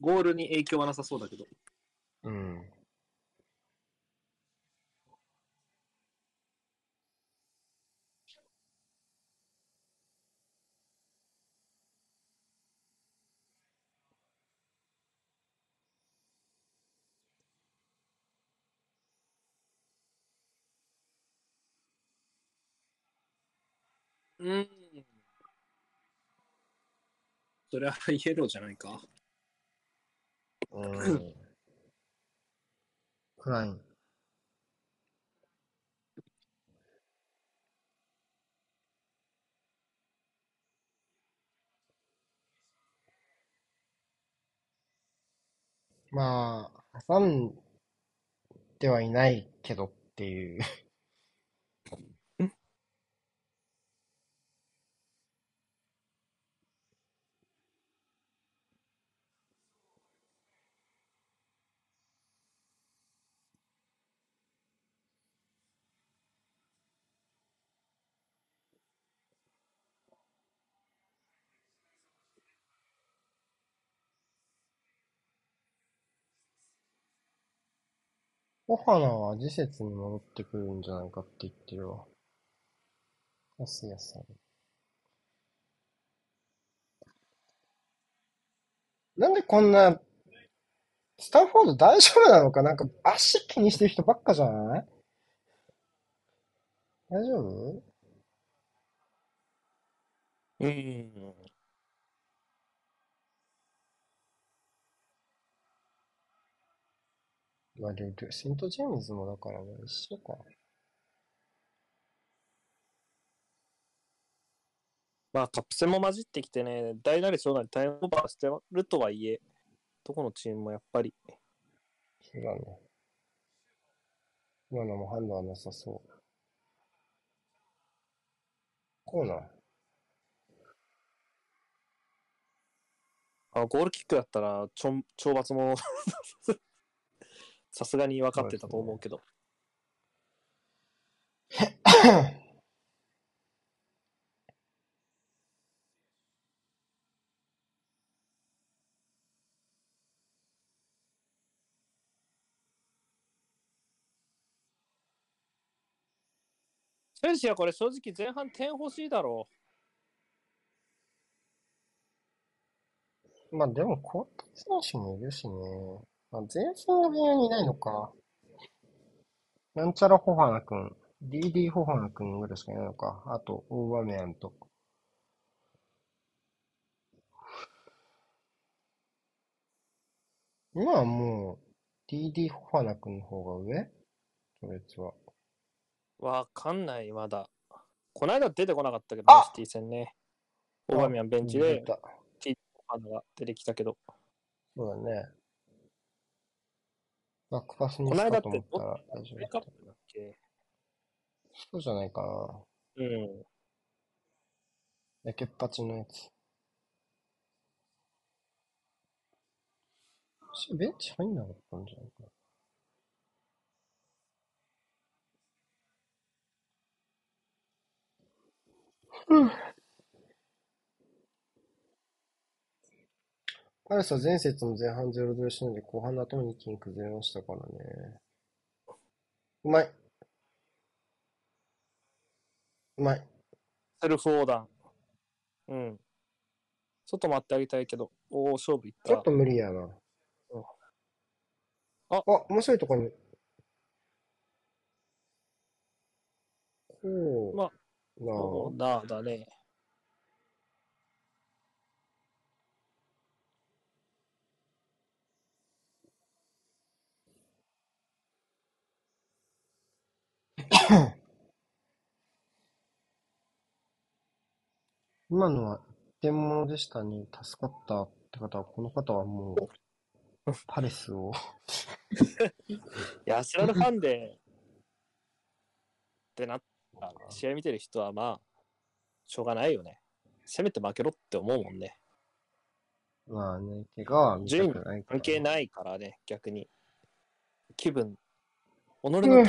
ゴールに影響はなさそうだけど。うん。うん。それはイエローじゃないか。うん。クライン。まあ、挟んではいないけどっていう。オハナは次節に戻ってくるんじゃないかって言ってるわ。やすやさん。なんでこんな、スタンフォード大丈夫なのか？なんか足気にしてる人ばっかじゃない？大丈夫？うん。まあ、でセントジェームズもだからね、一緒か。まあ、カップ戦も混じってきてね、大なり小なりタイムオーバーしてるとはいえ、どこのチームもやっぱり、そうだね。今のも判断はなさそう。コーナー。あゴールキックだったら、ちょん懲罰もさすがに分かってたと思うけど。選手はこれ正直前半点欲しいだろうまあでも、交代選手もいるしね。まあ、前線の部屋にいないのか。なんちゃらホファナ君、DD ホファナ君ぐらいしかいないのか。あと、オーバーメアンと。今はもう、DD ホファナ君の方が上？序列は。う。わかんない、まだ。この間出てこなかったけどシティ戦ね。オーバーミャンベンチで出、た。花が出てきたけど。そうだね。バックパスにしたと思ったら大丈夫だったけそうじゃないかな。うん。焼けっぱちのやつ。ベンチ入んなかったんじゃないかな。うん。スは前節の前半0-0しので後半の後に一気に崩れましたからね。うまい。うまい。セルフオーダー。うん。外待ってあげたいけど、おお、勝負いった。ちょっと無理やな。うんあ、あ面白いところに。こう。まあなあだね。今のは一点物でしたね。助かったって方は、この方はもう、パレスを？いや、アスラルファンで、ってなったら、試合見てる人はまあ、しょうがないよね。せめて負けろって思うもんね。まあね、怪我は見たくないから。関係ないからね、逆に。気分、己の気分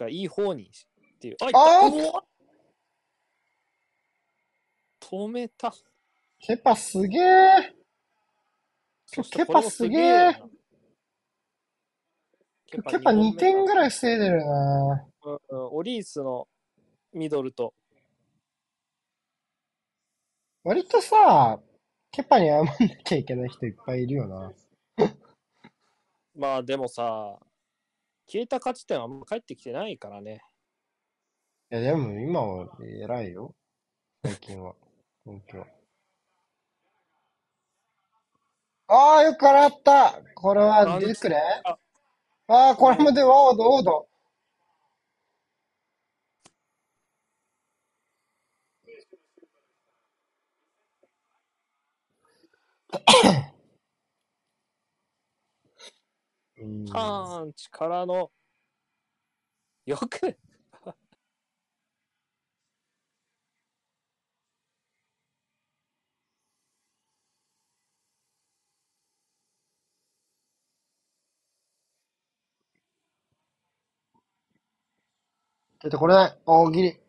がいい方にっていう。あ、あ止めた。ケパすげえケパすげえな。ケパ2点ぐらい防いでるな。うんうん。オリースのミドルと、割とさ、ケパに謝んなきゃいけない人いっぱいいるよな。まあでもさ、消えた勝ち点はあんま返ってきてないからね。いや、でも今は偉いよ。最近は。本当は。ああ、よく洗ったこれは出てくれ？あああー、これもで、ワード、ワード。うんパンチからの、よく、出てこれない。大喜利。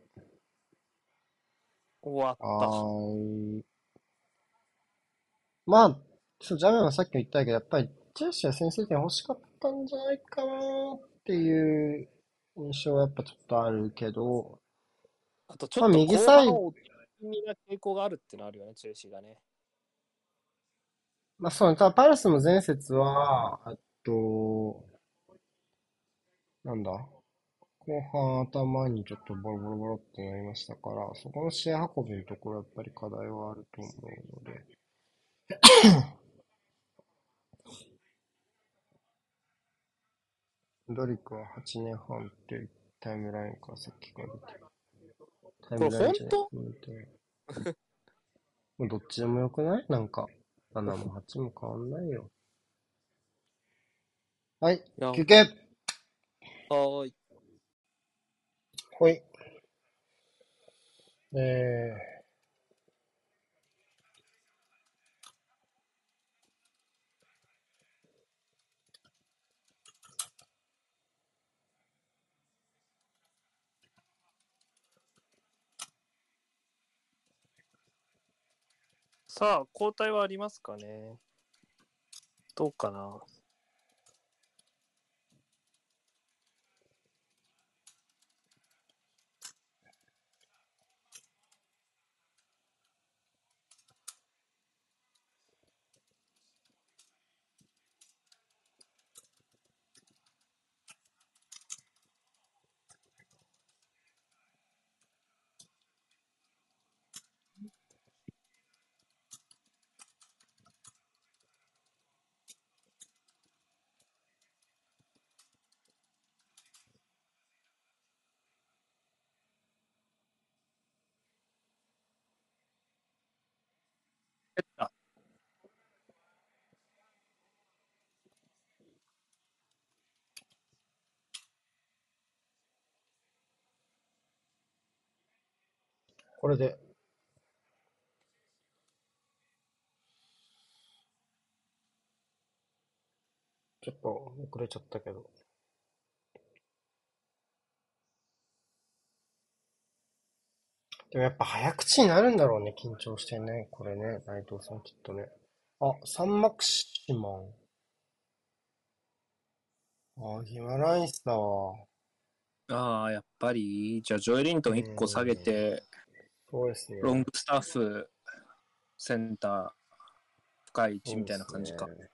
終わっはた。ーい。まあ、そう、ジャメはさっきも言ったけど、やっぱり、チェルシーは先制点欲しかったんじゃないかなっていう印象はやっぱちょっとあるけど、あとちょっとまあ右サイド後半を気味な傾向があるっていうのあるよね、チェルシーがね。まあそうね、ただパレスの前節は、えっと、なんだ、後半頭にちょっとボロボロボロってなりましたから、そこの試合運びのところやっぱり課題はあると思うので、ドリクは8年半っていうタイムラインからさっきから出てる。タイムラインじゃないこ見てもうどっちでもよくない？なんか、7も8も変わんないよ。はい、いや休憩はーい。ほい。えさあ、交代はありますかね。どうかな。あ、これで。ちょっと遅れちゃったけど。でもやっぱ早口になるんだろうね、緊張してね。これね、内藤さんきっとね。あ、サンマクシマン。あ、ヒマライスだわ。ああ、やっぱり、じゃあ、ジョエリントン1個下げて、そうですね。ロングスタッフ、センター、深い位置みたいな感じか。そうですね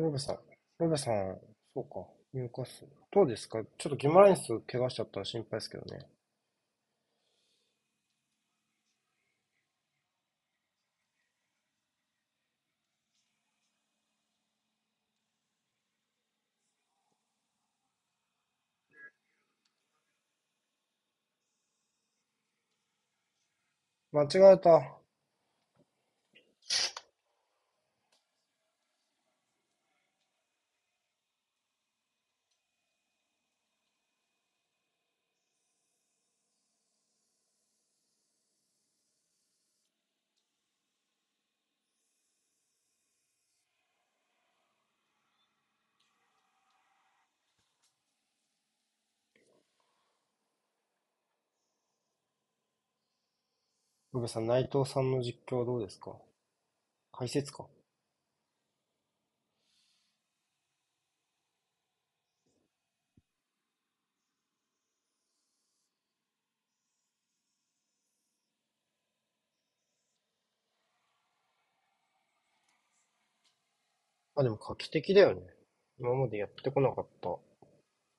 ロベさん、ロベさん、そうか、入荷数。どうですか？ちょっとギマラインス怪我しちゃったら心配ですけどね。間違えた。ロベさん、内藤さんの実況はどうですか？解説かあ、でも画期的だよね。今までやってこなかった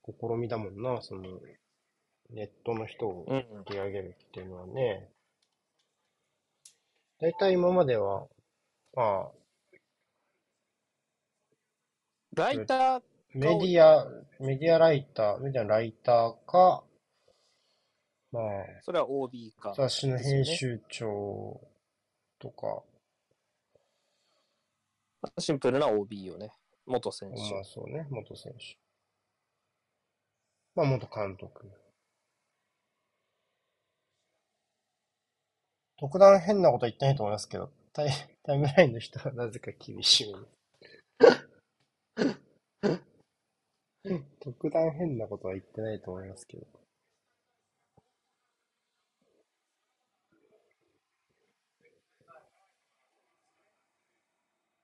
試みだもんな、その、ネットの人をうん。取り上げるっていうのはね。だいたい今までは、まあ、ライター、メディア、メディアライター、メディアライターか、まあ、それは OB か。雑誌の編集長とか、シンプルな OB よね。元選手。まあそうね、元選手。まあ元監督。特段変なこと言ってないと思いますけど、タイタイムラインの人はなぜか厳しい。特段変なことは言ってないと思いますけど。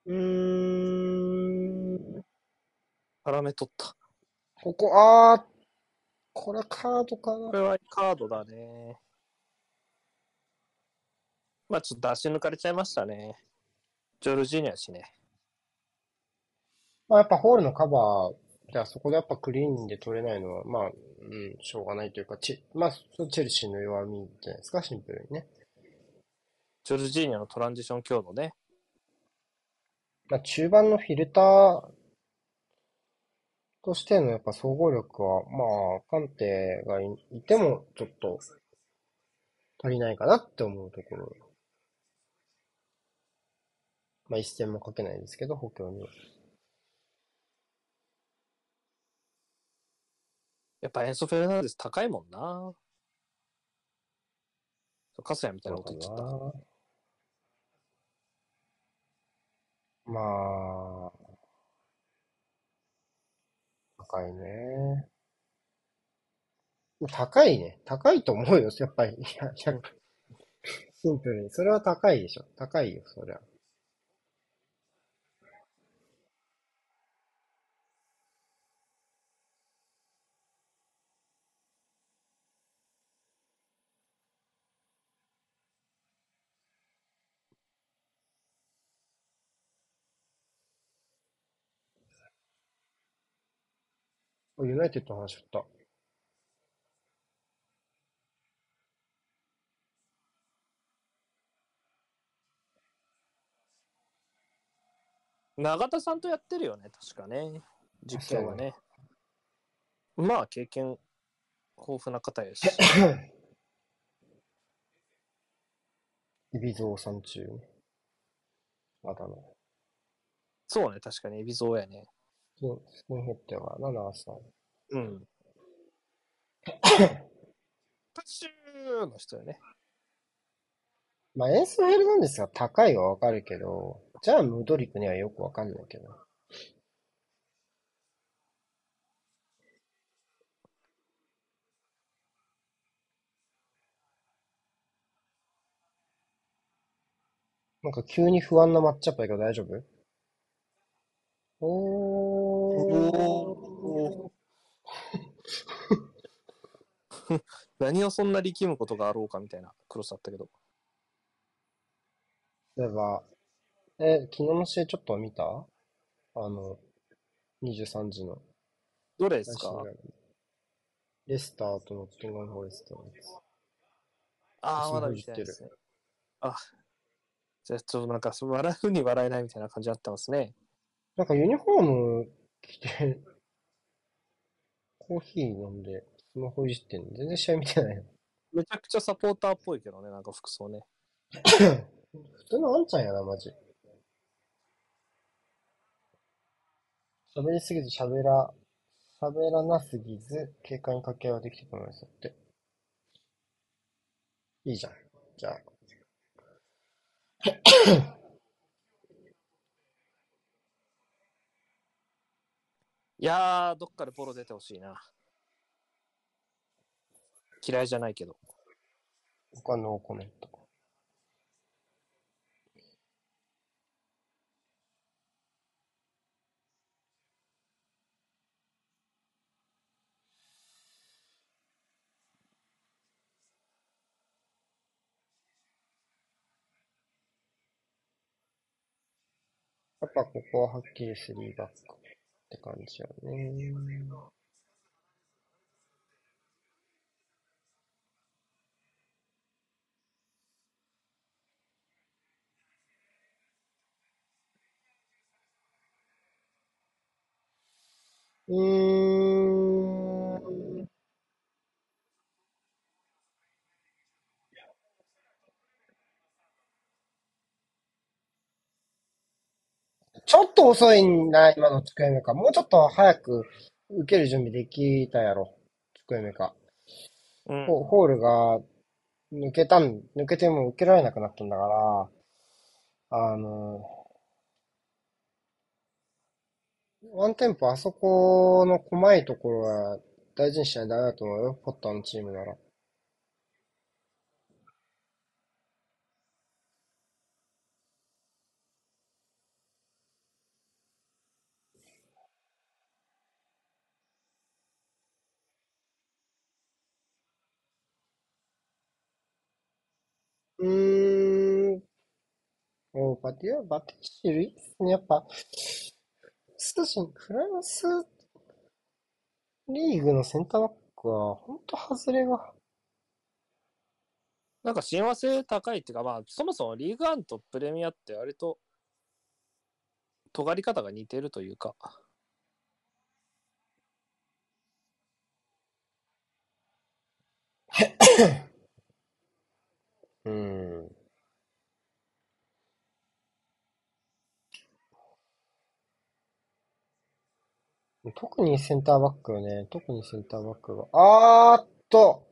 うーん。絡め取った。ここ、あー、これカードかなこ。れはカードだね。まあちょっと出し抜かれちゃいましたね。ジョルジーニャしね。まあやっぱホールのカバー、じゃあそこでやっぱクリーンで取れないのは、まあ、うん、しょうがないというか、チまあ、チェルシーの弱みじゃないですか、シンプルにね。ジョルジーニャのトランジション強度ね。まあ中盤のフィルターとしてのやっぱ総合力は、まあ、カンテがいいてもちょっと足りないかなって思うところ。まあ一戦もかけないですけど、補強には。やっぱエンソ・フェルナンデス高いもんな。そうカスヤみたいなこと言っちゃった。な。まあ、高いね。高いね。高いと思うよ、やっぱり。いや、100シンプルに。それは高いでしょ。高いよ、そりゃ。ユナイテッドの話しった。永田さんとやってるよね、確かね。実況はね。まあ、経験豊富な方やし。イビゾーさん中？ね。まだの。そうね、確かに、エビゾーやね。スキン、スキンヘッドやからな、長さん。うん。プシューの人よね。まあ、エンス・ヘルナンデスが高いはわかるけど、じゃあムドリクにはよくわかんないけど。なんか急に不安なマッチアップだけど大丈夫？おー。何をそんな力むことがあろうかみたいなクロスあったけど。例えば、え、昨日の試合ちょっと見た？ああの、23時のどれですか？レスターとノッティンガム・フォレストのやつ。ああ、まだ見てないですね。あ、じゃあちょっとなんか、そう笑うに笑えないみたいな感じになってますね。なんかユニフォーム着て、コーヒー飲んで、スマホいじってんの全然試合見てないの。めちゃくちゃサポーターっぽいけどね、なんか服装ね。普通のあんちゃんやな、マジ。喋りすぎず喋ら、喋らなすぎず、警戒に掛け合いはできてくるんですって。いいじゃん。じゃあ。いやー、どっかでボロ出てほしいな。嫌いじゃないけど。他のコメント。やっぱここははっきりスリーバックって感じよね。うん。ちょっと遅いな、今の机目か。もうちょっと早く受ける準備できたやろ。机目か。うん。ホホールが抜けたん、抜けても受けられなくなったんだから、あの、ワンテンポあそこの細いところは大事にしないとダメだと思うよ。ポッターのチームなら。うーん。おバティア、バティシルいいっすね。やっぱ、スシフランスリーグのセンターバックは、ほんと外れが。なんか親和性高いっていうか、まあ、そもそもリーグワンとプレミアって割と、尖り方が似てるというか、うーん。特にセンターバックよね。特にセンターバックが。あーっと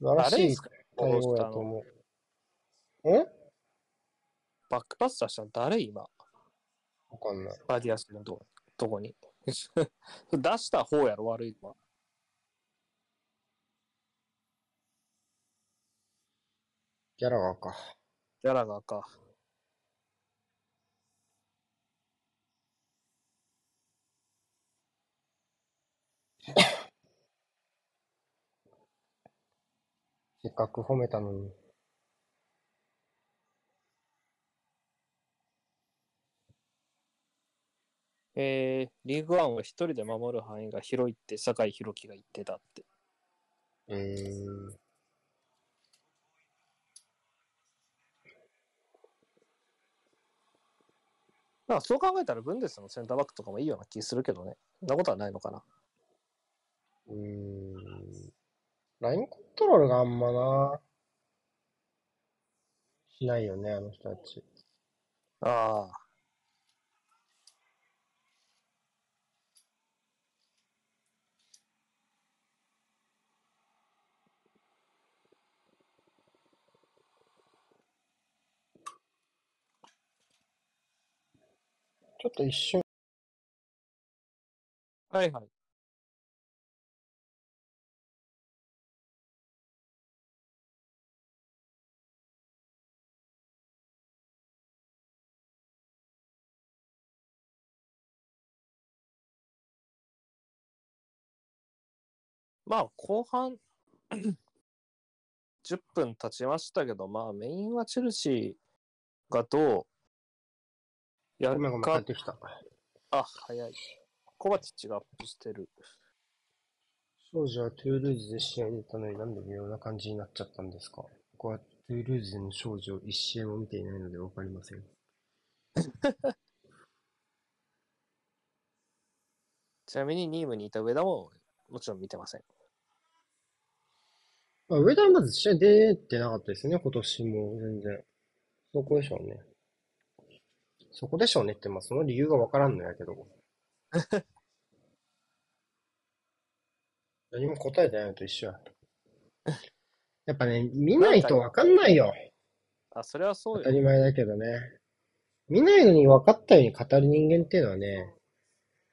素晴らし対応やと思う。え？バックパス出したの誰今？わかんない。バディアスのととこに？出した方やろ、悪いのは。ギャラガーか。ギャラガーか。せっかく褒めたのに。えー、リーグワンは一人で守る範囲が広いって酒井宏樹が言ってたって。うーん。まあそう考えたらブンデスのセンターバックとかもいいような気するけどね。そんなことはないのかな。うーん。ラインコントロールがあんまな。しないよね、あの人たち。ああ。ちょっと一瞬、はいはい。まあ、後半 10分経ちましたけど、まあ、メインはチェルシーがどうやるか帰ってきた。あ、早い。コバチッチがアップしてる。少女はトゥールーズで試合に出たのになんで微妙な感じになっちゃったんですか？僕はトゥールーズの少女を一試合も見ていないのでわかりません。ちなみにニームにいた上田ももちろん見てません。まあ、上田はまず試合出てなかったですね、今年も全然。そこでしょうね。そこでしょうねって、まあその理由がわからんのやけど。何も答えてないのと一緒や。やっぱね、見ないとわかんないよ。あ、それはそうよ当た。り前だけどね。見ないのに分かったように語る人間っていうのはね、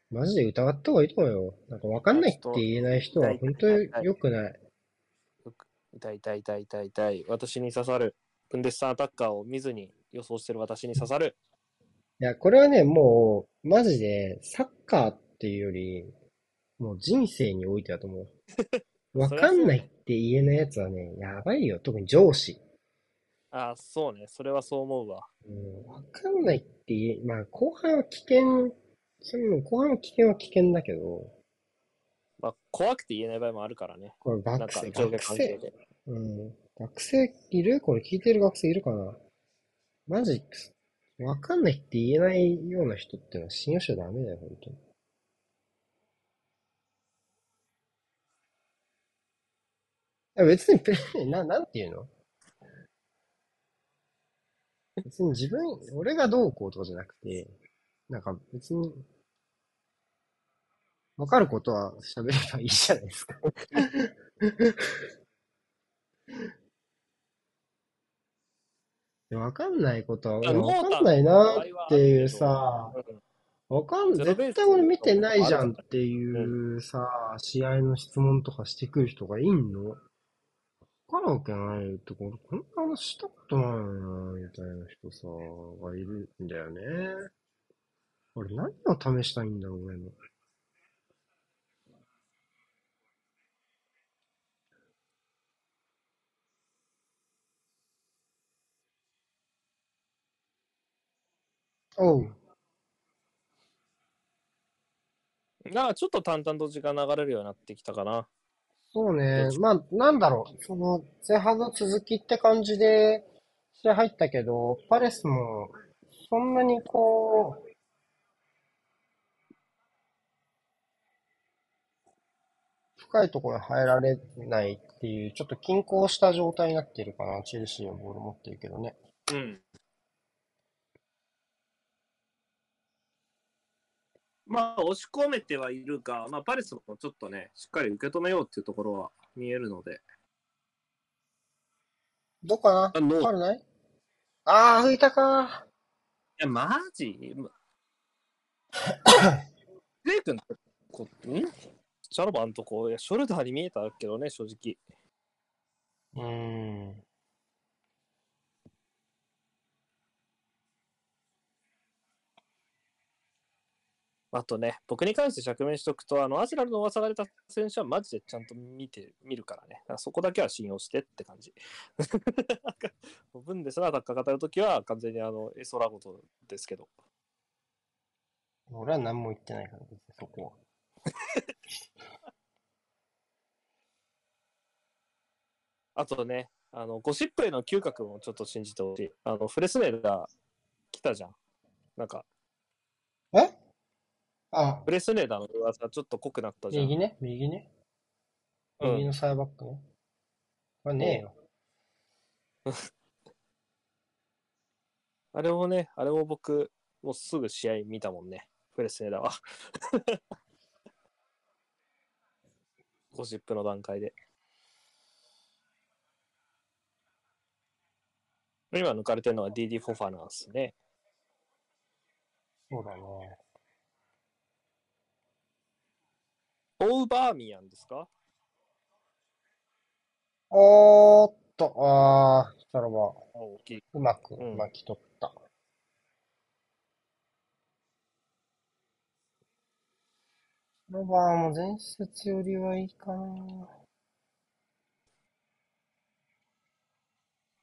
マジで疑った方がいいと思うよ。なんか分かんないって言えない人は本当に良くない。痛い痛い痛い痛い痛い。私に刺さる。ブンデスターアタッカーを見ずに予想してる私に刺さる。いや、これはね、もう、マジで、サッカーっていうより、もう人生においてだと思う。分かんないって言えないやつはね、やばいよ。特に上司。あ、そうね。それはそう思うわ。うん、分かんないって言え、まあ、後半は危険、それも後半は危険は危険だけど、まあ、怖くて言えない場合もあるからね。これ学生、学生。うん。学生いる？これ聞いてる学生いるかな？マジ、わかんないって言えないような人ってのは信用しちゃダメだよ、本当に。別にプレ、な、なんていうの？別に自分、俺がどうこうとかじゃなくて、なんか別に、わかることは喋ればいいじゃないですか。わかんないことは、あわかんないなっていうさ、うんわかん、絶対俺見てないじゃんっていうさ、試合の質問とかしてくる人がいんの？わかるわけないって、これこんな話したことないなみたいな人さ、がいるんだよね。俺何を試したいんだろう、俺の。おう。なんかちょっと淡々と時間流れるようになってきたかな。そうね。まあ、なんだろう。その、前半の続きって感じで、試合入ったけど、パレスも、そんなにこう、深いところに入られないっていう、ちょっと均衡した状態になっているかな。チェルシーのボール持ってるけどね。うん。まあ、押し込めてはいるが、まあ、パレスもちょっとね、しっかり受け止めようっていうところは見えるので。どうかな？あない？ああ、吹いたか。いや、マジ？レイ君こ、ん？シャロバンとこ、いや、ショルダーに見えたけどね、正直。うーん。あとね、僕に関して釈明しておくと、あの、アスラルの噂が出た選手はマジでちゃんと見て、見るからね。らそこだけは信用してって感じ。ブンデスのアタッカー語るときは完全にあの、エソラゴトですけど。俺は何も言ってないから、別にそこは。あとね、あの、ゴシップへの嗅覚もちょっと信じてほしい。あの、フレスネルが来たじゃん。なんか、え？あ、フレスネダーの噂ちょっと濃くなったじゃん。右ね、右ね。うん右のサイバックね。これねえよ。あれもね、あれも僕、もうすぐ試合見たもんね。フレスネダーは。ゴシップの段階で。今抜かれてるのは DD フォファなんですね。そうだね。オーバーミヤンですか？おーっと、あー、したらば、大きい。うまくうん巻き取った。ロバーも前節よりはいいかな。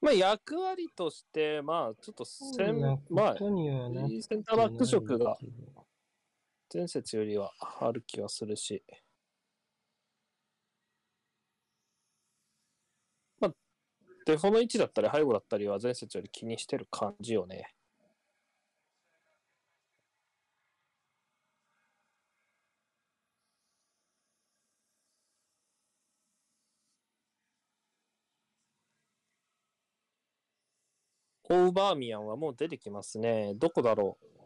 まあ役割として、まあちょっとセン、まあことにはなっていいセンターバック色が前節よりはある気はするし。まあ、デフォの位置だったり背後だったりは前節より気にしてる感じよね。オーバーミヤンはもう出てきますね。どこだろう？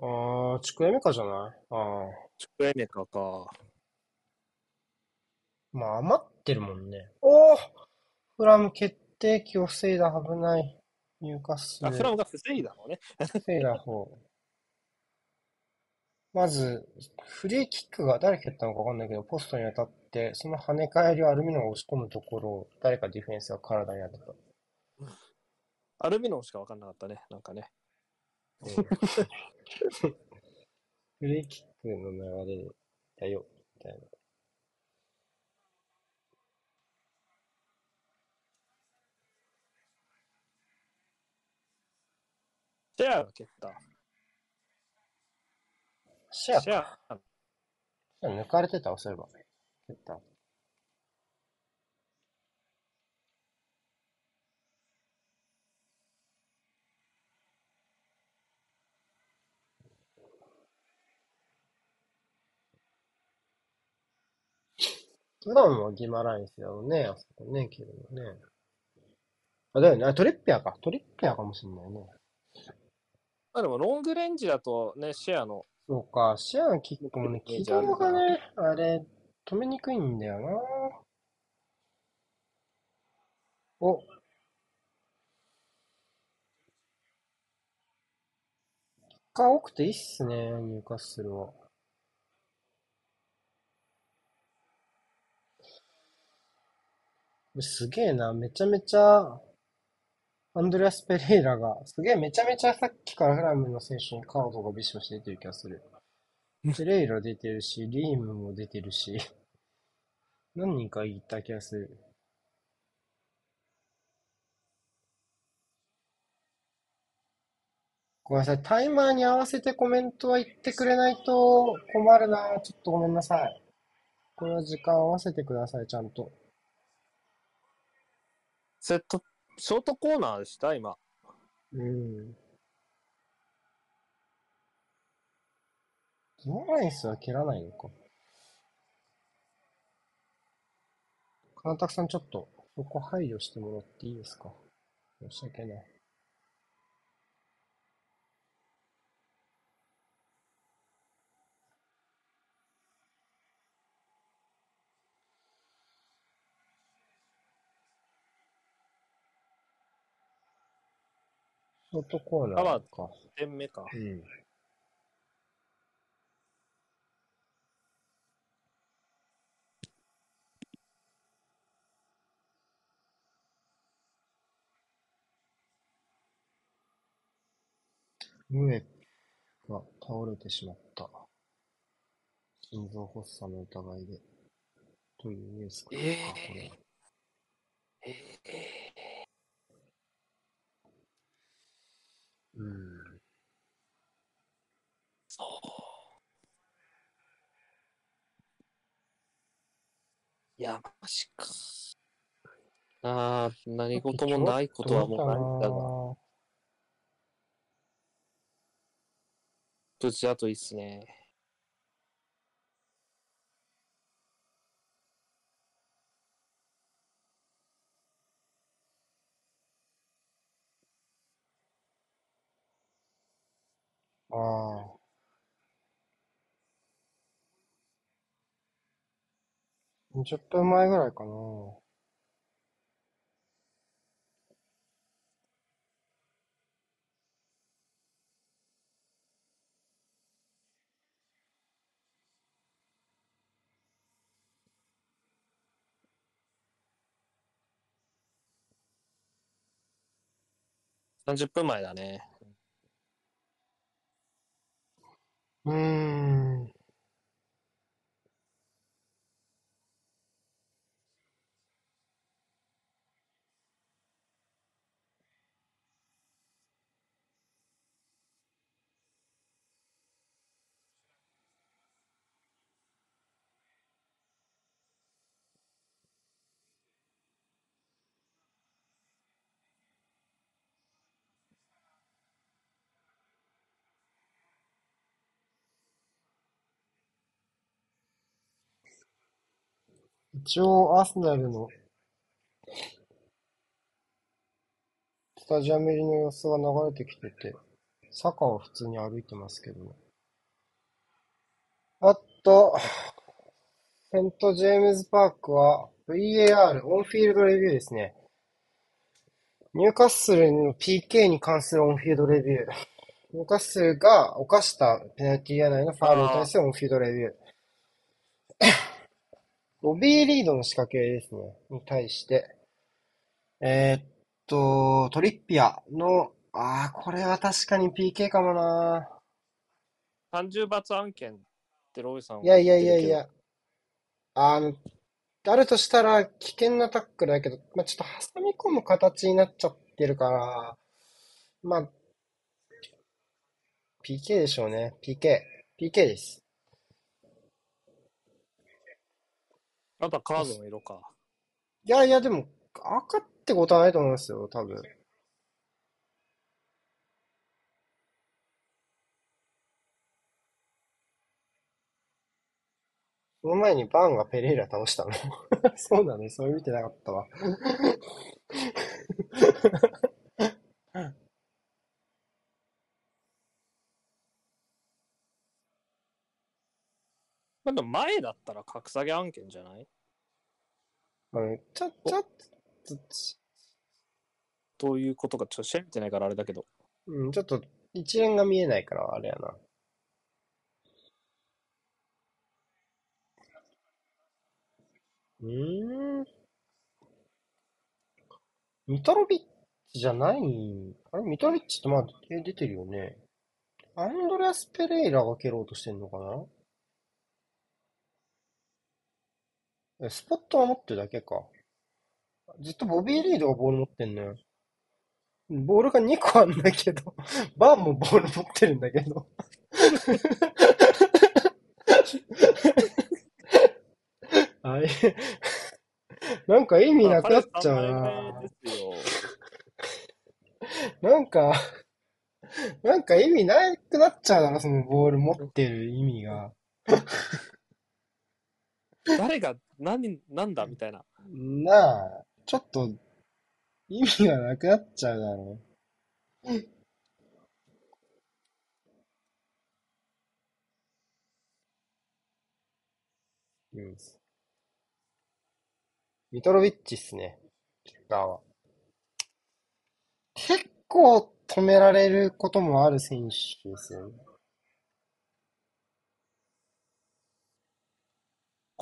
ああ、ちくえめかじゃない？ああ。チュクエメカか。まあ余ってるもんね。おおフラム決定機を防いだ危ない。入荷すあ、る。フラムが防いだのね。防いだ方。まず、フリーキックが誰蹴ったのかわかんないけど、ポストに当たって、その跳ね返りをアルミノが押し込むところを、誰かディフェンスが体に当てた。アルミノンしか分かんなかったね。なんかね。うんフリーキックの流れだよ、みたいな。シェアが蹴った。シェアシェア。抜かれてたわ、そういえば。蹴った。普段はギマラインスだろうね、あそこね、蹴るのね。あ、だよね。あ、トリッピアか。トリッピアかもしんないね。まあでもロングレンジだとね、シェアの。そうか、シェアのキックもね、軌道がね、あれ、止めにくいんだよな。お。が多くていいっすね、入荷するは。これすげえな、めちゃめちゃ、アンドレアス・ペレイラが、すげえめちゃめちゃさっきからフラムの選手にカードがビシバシ出てる気がする。ペレイラ出てるし、リームも出てるし、何人かいた気がする。ごめんなさい。タイマーに合わせてコメントは言ってくれないと困るな。ちょっとごめんなさい。これは時間合わせてください、ちゃんと。セット、ショートコーナーでした、今。うん。ギマラインスは蹴らないのか。金沢さん、ちょっと、そこ配慮してもらっていいですか？申し訳ない。ショートコーナーあか。点目か。うん。ムエが倒れてしまった。心臓発作の疑いで。というニュースか、えあこれはうん。いや、マジか。ああ、何事もないことはもうないんだが、無事だといいっすね。ああ。20分前ぐらいかな。30分前だね。う一応、アーセナルのスタジアム入りの様子が流れてきてて、坂を普通に歩いてますけどね。あと、セントジェームズパークは VAR、オンフィールドレビューですね。ニューカッスルの PK に関するオンフィールドレビュー。ニューカッスルが犯したペナルティー内のファールに対するオンフィールドレビュー。ロビーリードの仕掛けですね。に対して。えーっと、トリッピアの、ああ、これは確かに PK かもな。30罰案件ってロイさんはいやいやいやいや。あの、あるとしたら危険なタックルだけど、まあ、ちょっと挟み込む形になっちゃってるから、まあ、PK でしょうね。PK。PK です。あとはカードの色か。いやいや、でも、赤ってことはないと思いますよ、多分。その前にバーンがペレイラ倒したの。そうだね、それ見てなかったわ。まあでも前だったら格下げ案件じゃない？うん、ちょ、ちょっと、どういうことかちょっと調べてないからあれだけど。うん、ちょっと一連が見えないからあれやな。うーん。ミトロビッチじゃない？あれ？ミトロビッチってまあ、え出てるよね。アンドレアス・ペレイラが蹴ろうとしてんのかな？スポットは持ってるだけか。ずっとボビー・リードがボール持ってんのよ。ボールが2個あんだけど、バーンもボール持ってるんだけど。あれ、なんか意味なくなっちゃうな。なんか、なんか意味なくなっちゃうだろ、そのボール持ってる意味が。誰が何、なんだみたいな。なあ、ちょっと意味がなくなっちゃうだろ。うん。ミトロビッチっすね、キッカーは。結構止められることもある選手ですよね。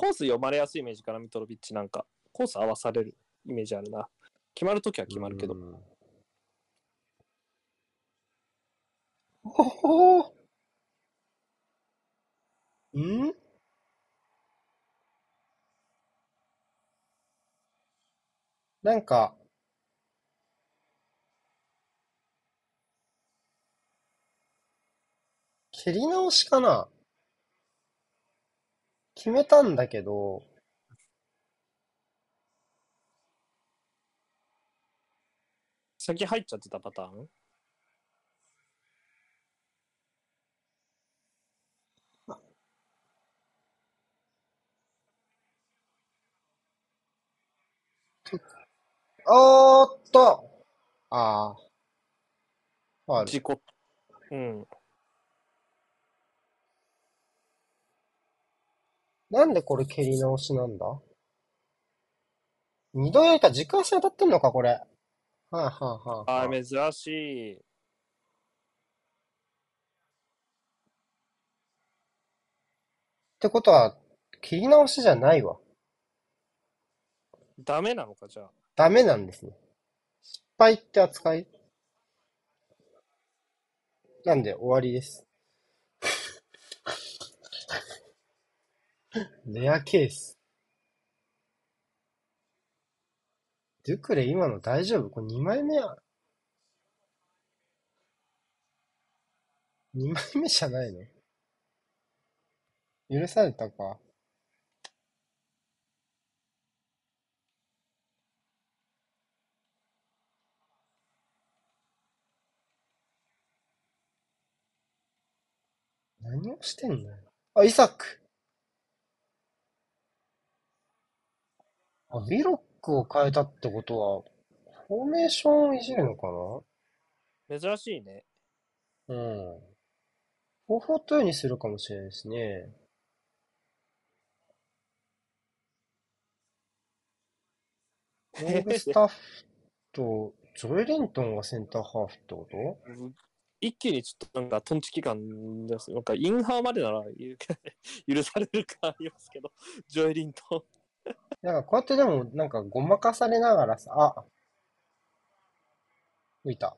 コース読まれやすいイメージかな、ミトロビッチなんか。コース合わされるイメージあるな。決まるときは決まるけど。ほほほん？なんか、蹴り直しかな？決めたんだけど、先入っちゃってたパターン？おーっとああ。ファール。事故。うん。なんでこれ蹴り直しなんだ？二度やりか軸足当たってんのか、これ。はいはいはいあはい。ー、珍しい。ってことは、蹴り直しじゃないわ。ダメなのか、じゃあ？ダメなんですね。失敗って扱い？なんで終わりです。レアケース。ドゥクレ今の大丈夫？これ2枚目や。2枚目じゃないの？許されたか？何をしてんのよ。あ、イサック。あ、ウィロックを変えたってことは、フォーメーションをいじるのか珍しいね。なうん。442にするかもしれないですね。ロングスタッフと、ジョエリントンがセンターハーフってこと？一気にちょっとなんかトンチ期間です。なんかインハーまでなら許許されるかありますけど、ジョエリントン。なんかこうやってでも、なんかごまかされながらさ、あ、浮いた。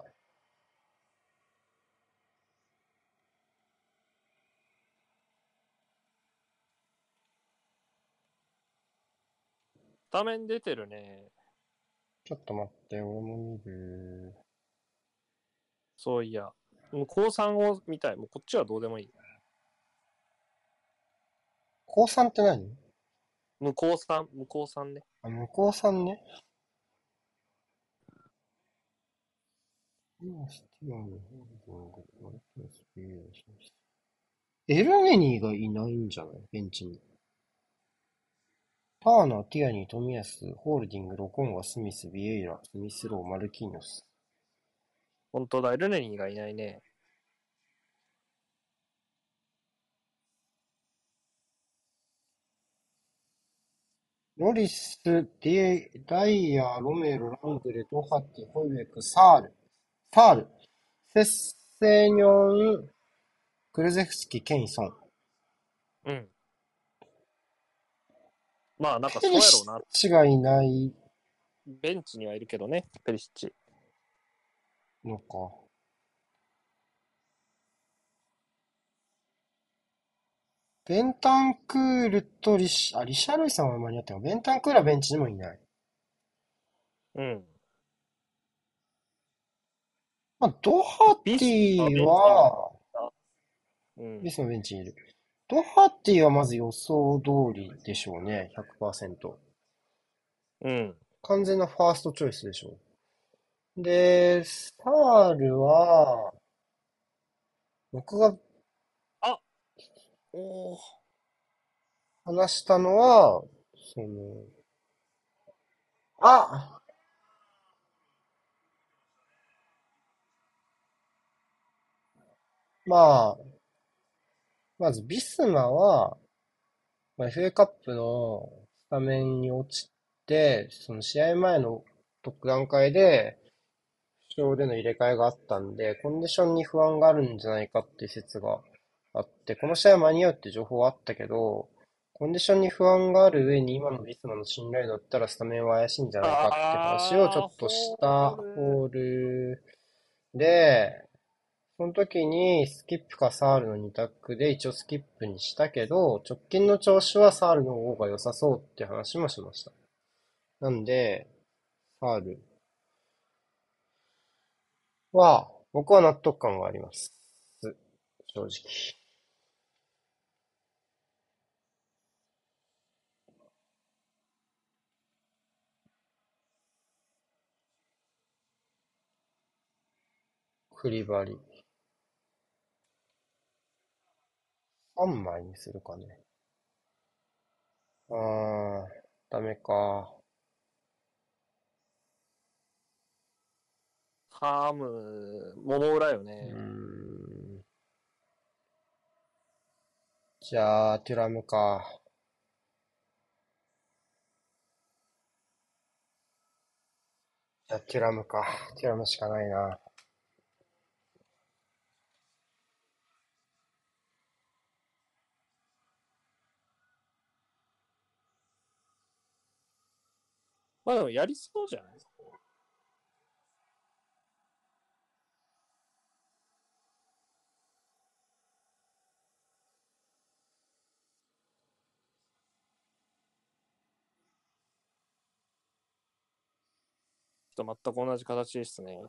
スタメン出てるね。ちょっと待って、俺も見る。そういや。向こうさんを見たい。もうこっちはどうでもいい。高3って何？向こうさん、向こうさんね。あ、向こうさんね。エルネニーがいないんじゃない？ベンチに。ターナー、ティアニー、トミヤス、ホールディング、ロコンガ、スミス、ビエイラ、スミスロー、マルキーノス。本当だ、エルネニーがいないね。ノリス、ディダイヤ、ロメロ、ラングレ、ドハティ、ホイベク、サール、サール、セッセニョン、クルゼフスキ、ケイソン。うん。まあ、なんかそうペリシやろうな。ッチがいないベンチにはいるけどね、ペリシッチ。のか。ベンタンクールとリシ、あ、リシャルイさんは間に合っても、ベンタンクールはベンチにもいない。うん。まあ、ドハティは、うんビ。スのベンチにいる。ドハティはまず予想通りでしょうね、100%。うん。完全なファーストチョイスでしょう。で、サールは、僕がおー。話したのは、その、あ！まあ、まずビスマは、まあ、FA カップのスタメンに落ちて、その試合前の特段階で、負傷での入れ替えがあったんで、コンディションに不安があるんじゃないかっていう説があって、この試合は間に合うって情報はあったけど、コンディションに不安がある上に今のビスマの信頼度だったらスタメンは怪しいんじゃないかって話をちょっとしたホールで、その時にスキップかサールの2択で一応スキップにしたけど、直近の調子はサールの方が良さそうって話もしました。なんで、サールは、僕は納得感があります。正直。クリバリ。3枚にするかね。あー、ダメか。ハーム、桃裏よね。ん。じゃあ、テュラムか。じゃあ、テュラムか。テュラムしかないな。まあでもやりそうじゃない？ですかと全く同じ形ですね。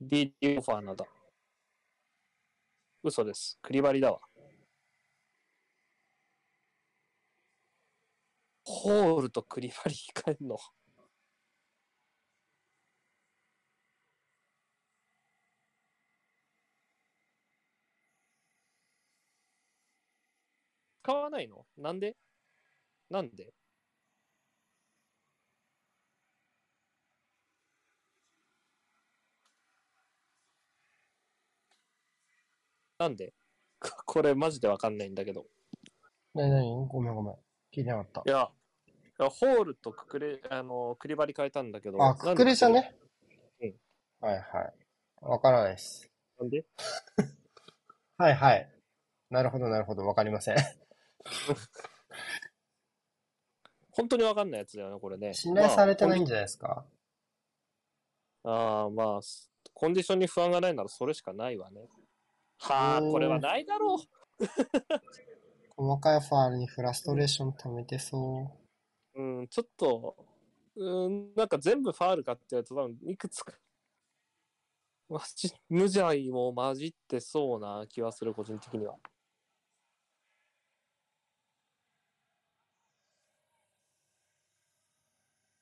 ディオファーナだ。嘘です。クリバリだわ。ホールとクリバリ控えんの？使わないの？なんで？なんで？なんで？こ これマジでわかんないんだけど。なになにごめんごめん。聞いてなかったい。や、いやホールとくくれ、あの、クリバリ変えたんだけど。あ、くくれじゃね？うん。はいはい。わからないです。なんで？はいはい。なるほどなるほど。わかりません。本当にわかんないやつだよね、これね。信頼されてないんまじゃないですか？あ、ああ、まあ、すコンディションに不安がないならそれしかないわね。はあ、これはないだろう。細かいファールにフラストレーション溜めてそうん、ちょっと、うん、なんか全部ファールかって言われると多分いくつか、マジ、無邪も混じってそうな気はする、個人的には。う。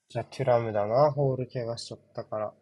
じゃあ、テュラムだな。ホール怪我しちゃったから。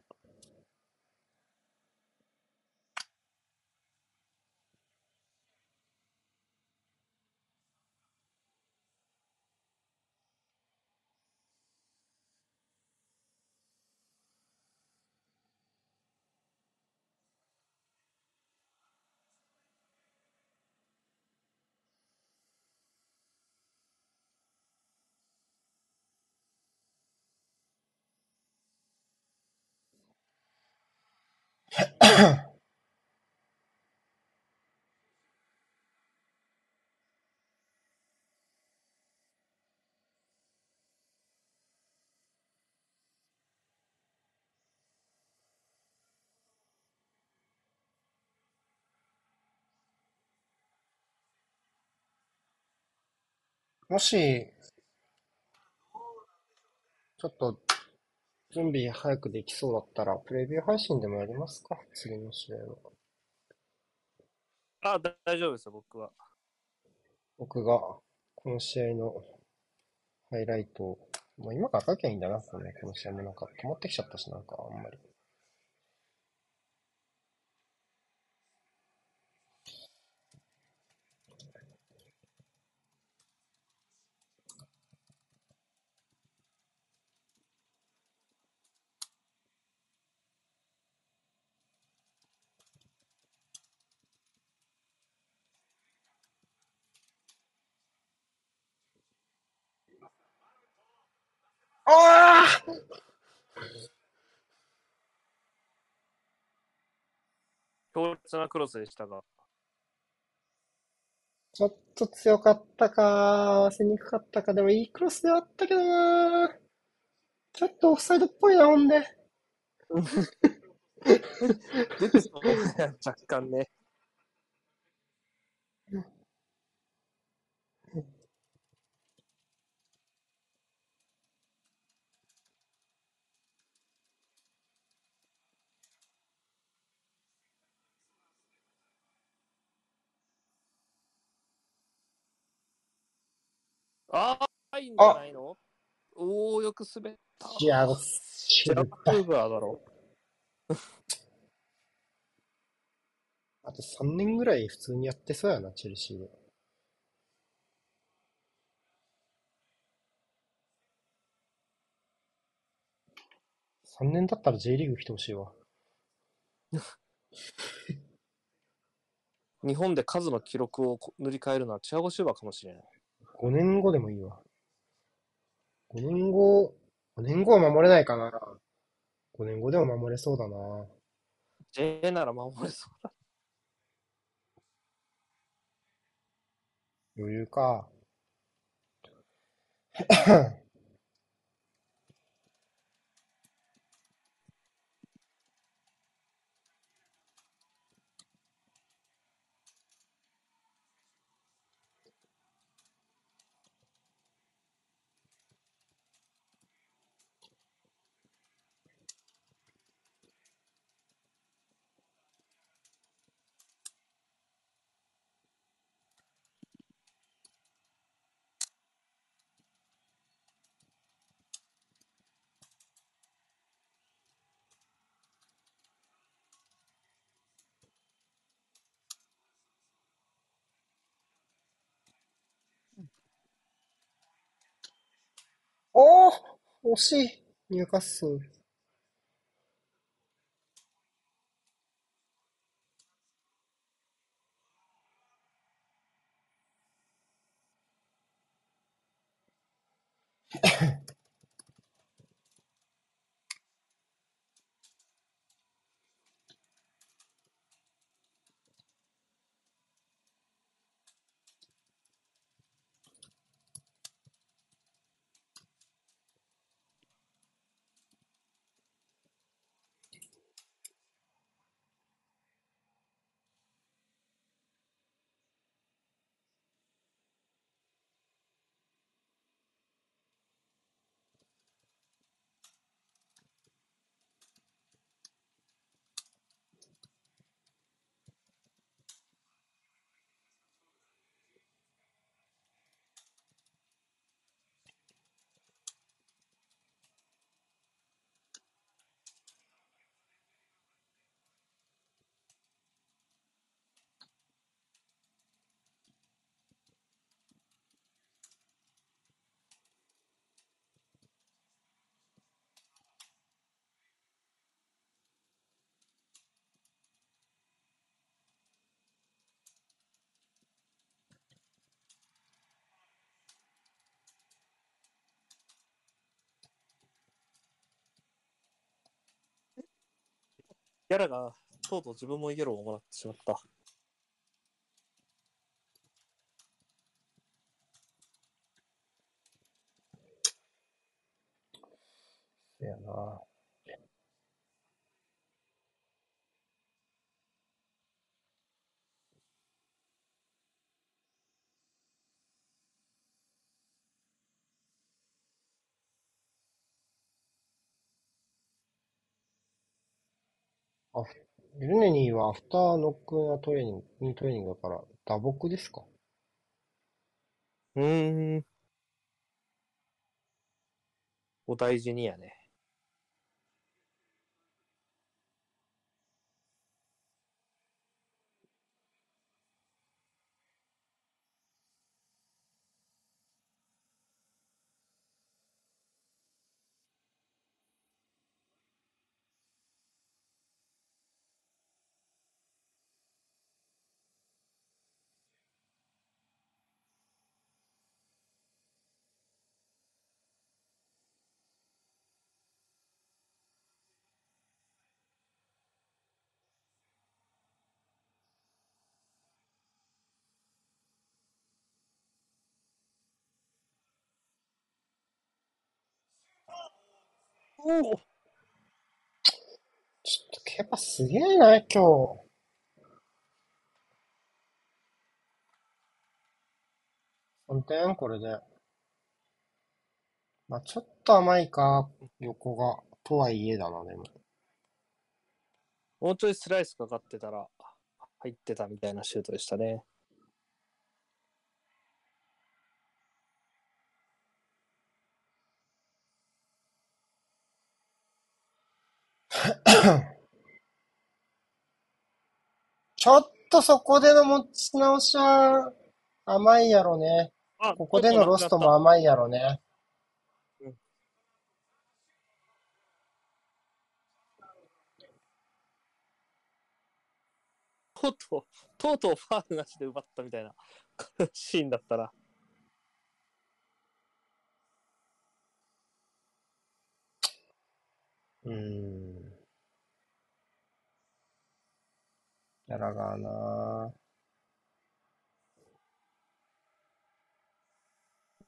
もし、ちょっと、準備早くできそうだったら、プレビュー配信でもやりますか？次の試合は。あ、だ大丈夫ですよ、僕は。僕が、この試合のハイライトを、まあ、今から書きゃいいんだな、この試合もなんか止まってきちゃったし、なんかあんまり。ああ強烈なクロスでしたが。ちょっと強かったか、合わせにくかったか、でもいいクロスではあったけどなちょっとオフサイドっぽいな、ほんで。出てそうね若干ね。ああ、いいんじゃないの？おお、よく滑った。いや、シジャルバックバーだろ。あと3年ぐらい普通にやってそうやな、チェルシーで。3年経ったら J リーグ来てほしいわ。日本で数の記録を塗り替えるのはチアゴ・シューバーかもしれない。5年後でもいいわ。5年後、5年後は守れないかな。5年後でも守れそうだな。J なら守れそうだ。余裕か。おー惜しいニュカッスル。ギャラがとうとう自分もイエローをもらってしまった。あ、ルネニーはアフターノックなトレーニング、トレーニングだから、打撲ですか？うーん。お大事にやね。おおちょっとケパすげえな、今日。3点これで。まあちょっと甘いか、横が。とはいえだな、でも。もうちょいスライスかかってたら入ってたみたいなシュートでしたね。ちょっとそこでの持ち直しは甘いやろね。あここでのロストも甘いやろね。とうとう、とうとうファールなしで奪ったみたいなシーンだったら。うーん。ギャラガーな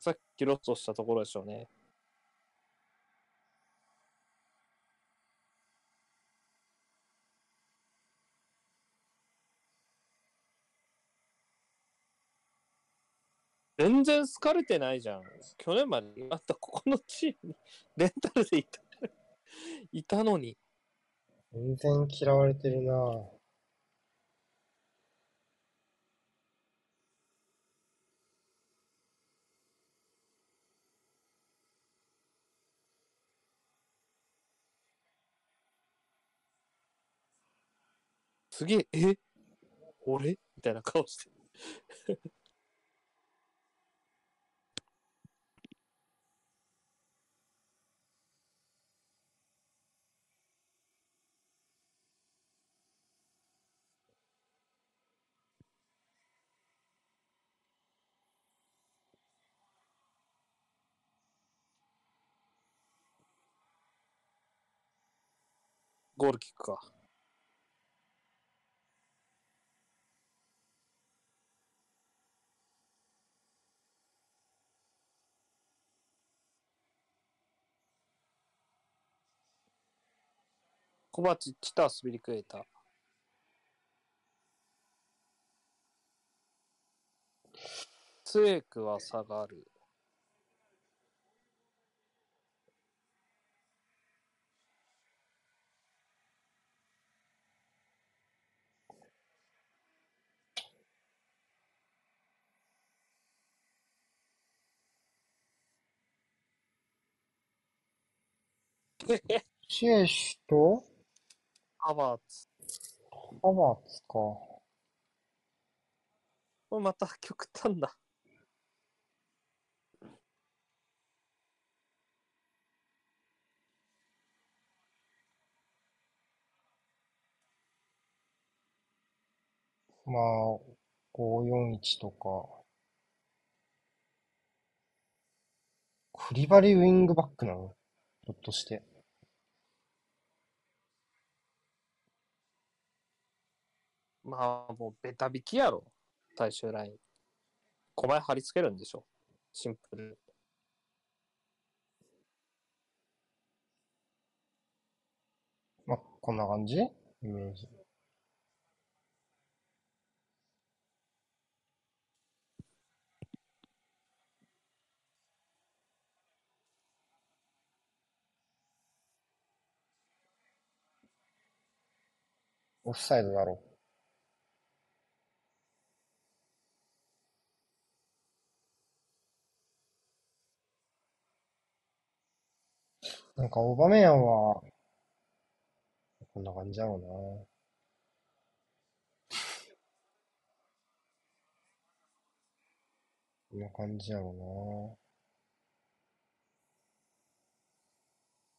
さっきロストしたところでしょうね。全然好かれてないじゃん。去年まであったここのチームに レンタルでいたいたのに。全然嫌われてるなすげえ、え？俺？みたいな顔して。ゴールキックか。コバチッチとアスビリクエータ。ツエクは下がる。シエシと？ハバーツ。ハバーツか。これまた極端だ。まあ、541とか。クリバリウィングバックなの？ひょっとして。まあ、もうベタ引きやろ。最終ライン。小前貼り付けるんでしょ。シンプル。まあ、こんな感じ？イメージ。オフサイドだろう。なんか、オバメヤンは、こんな感じだろうな。こんな感じやろ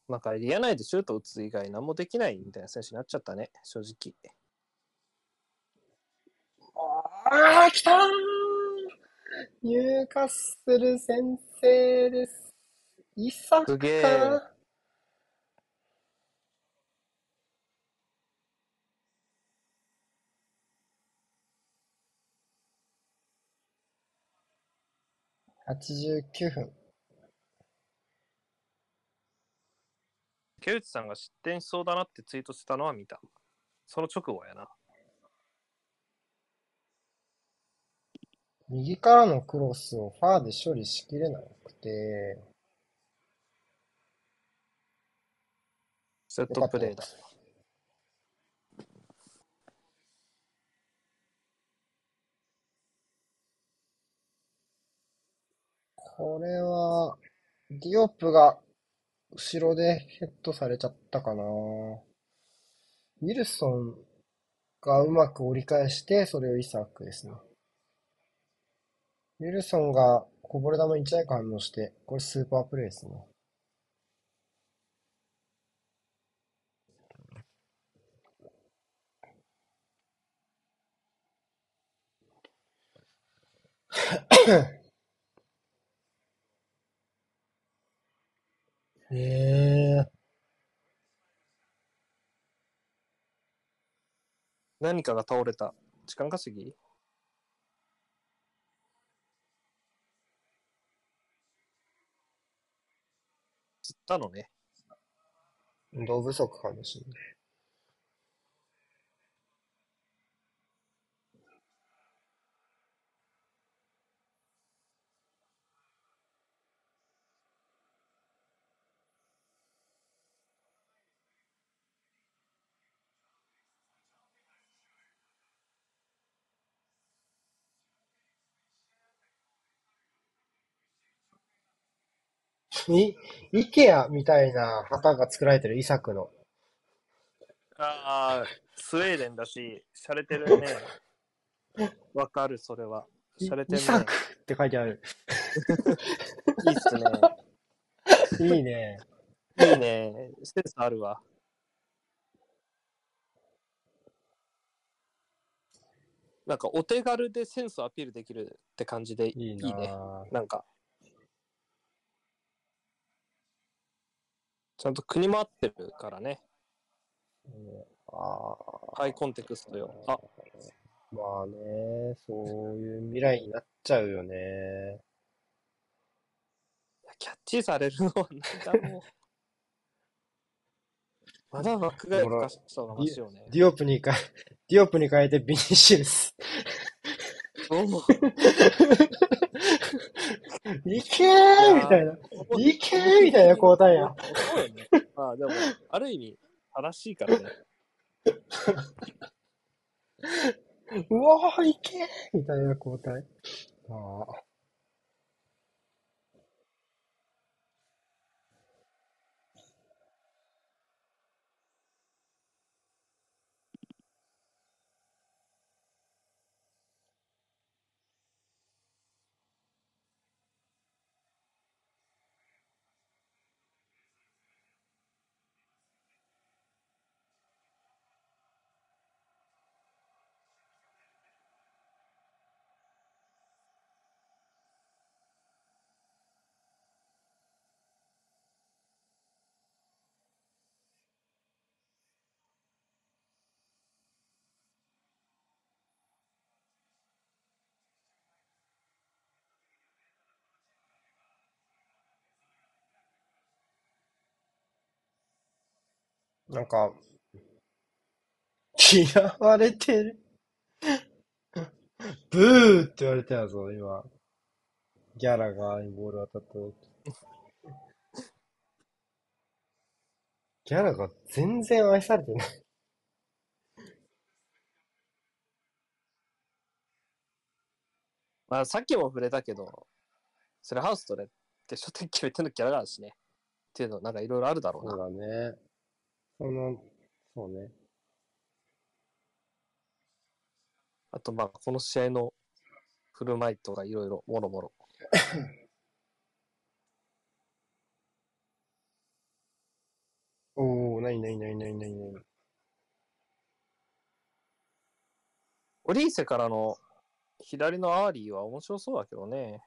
なんかエリア内でシュート打つ以外何もできないみたいな選手になっちゃったね、正直。うな。ああ、来たーニューカッスル先生です。イサすげえかな89分。竹内さんが失点しそうだなってツイートしてたのは見た。その直後やな。右からのクロスをファーで処理しきれなくて、セットプレーだ。これは、ディオップが後ろでヘッドされちゃったかな。ウィルソンがうまく折り返して、それをイサクですね。ウィルソンがこぼれ球に一回反応して、これスーパープレーですね。ええ何かが倒れた。時間稼ぎ？釣ったのね。運動不足かもしれない。い、イケアみたいな旗が作られてるイサクの。ああ、スウェーデンだし、洒落てるね。わかる、それは。い洒落てるね。イサクって書いてある。いいっすね。いいね。いいね。センスあるわ。なんかお手軽でセンスアピールできるって感じでいいいいね。なぁ。なんか。ちゃんと国も合ってるからね。あハイコンテクストよ。あ、まあね、そういう未来になっちゃうよね。キャッチされるのはなんだもう。まだバックが吹かした方がマシよね。ディオプに変え、ディオプに変えてビニシウス。お いけーみたいな。いけーみたいな交代や。そうよね。まあでも、ある意味、正しいからね。うわーいけーみたいな交代。ああ。なんか、嫌われてる。ブーって言われたやぞ、今。ギャラがボール当たった時。ギャラが全然愛されてない。まあさっきも触れたけど、それハウスとね、決勝点決めてんのキャラがあるしね。っていうの、なんかいろいろあるだろうそうな。だね。その、そうね。あとまあ、この試合の振る舞いとかいろいろ、もろもろ。おー、なになになになになになにオリーセからの左のアーリーは面白そうだけどね。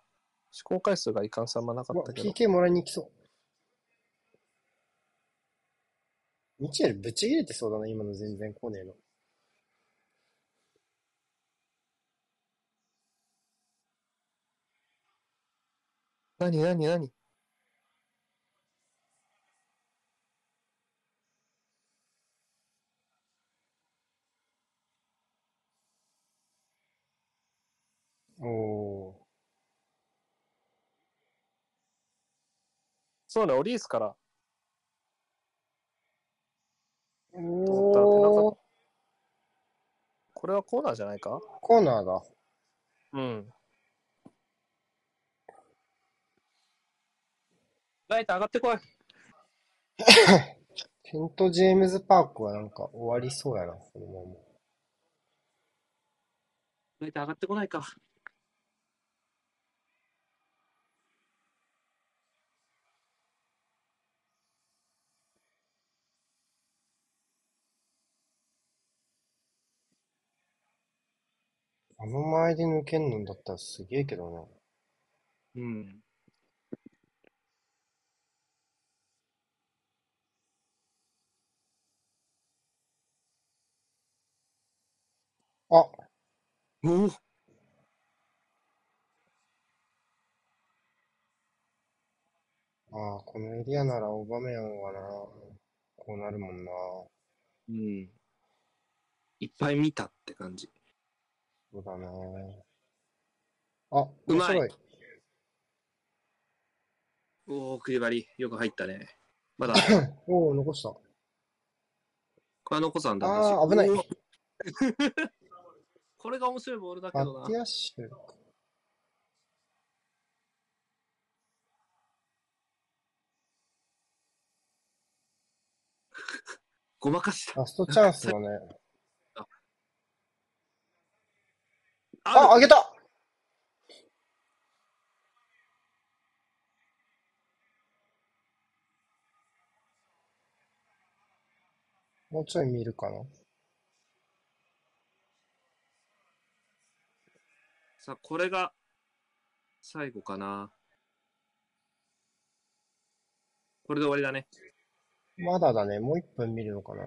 試行回数がいかんさまなかったけど。PK もらいに行きそう。ミチェルぶち切れてそうだな、今の全然来ねえの。何何何？おそうね、オリースから。ー。と思ったら手おー中、これはコーナーじゃないか？コーナーだ。うん。ライト上がってこい。セントジェームズパークはなんか終わりそうやな、このまま。ライト上がってこないか。あの前で抜けんのだったらすげえけどな。うん。あ、おおああ、このエリアならオバメヤンはな、こうなるもんな。うん。いっぱい見たって感じ。そうだね。あ、うまい。おお、クリバリ、よく入ったね。まだ、おお、残した。これは残さんだあー危ない これが面白いボールだけどなバッテ。ィアッシュ。ごまかした。ラストチャンスだね。ああ、あげたもうちょい見るかな。さあ、これが最後かな。これで終わりだね。まだだね。もう一分見るのかな。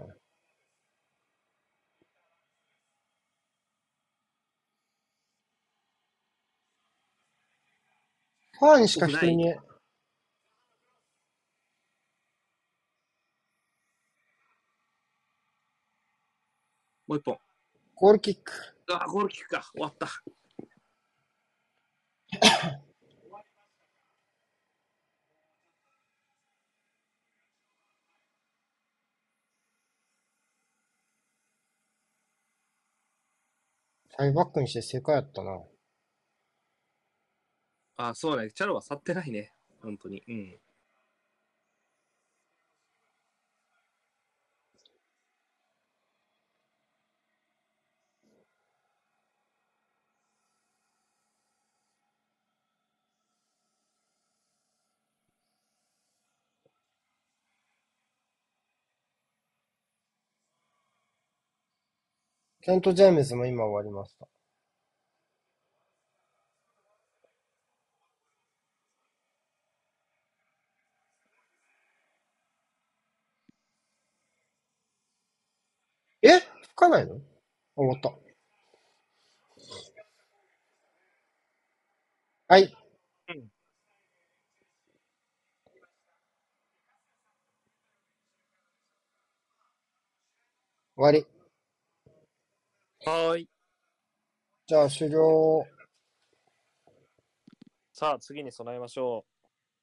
ファーにしか一人に、もう一本。ゴールキック。あ、ゴールキックか。終わった。サイバックにして正解やったな。あ、そうね。チャロは去ってないね。本当に。うん。ケント・ジェームズも今終わりました。え吹かないの？あ終わった。はい。うん終わり。はーい。じゃあ終了。さあ、次に備えましょう。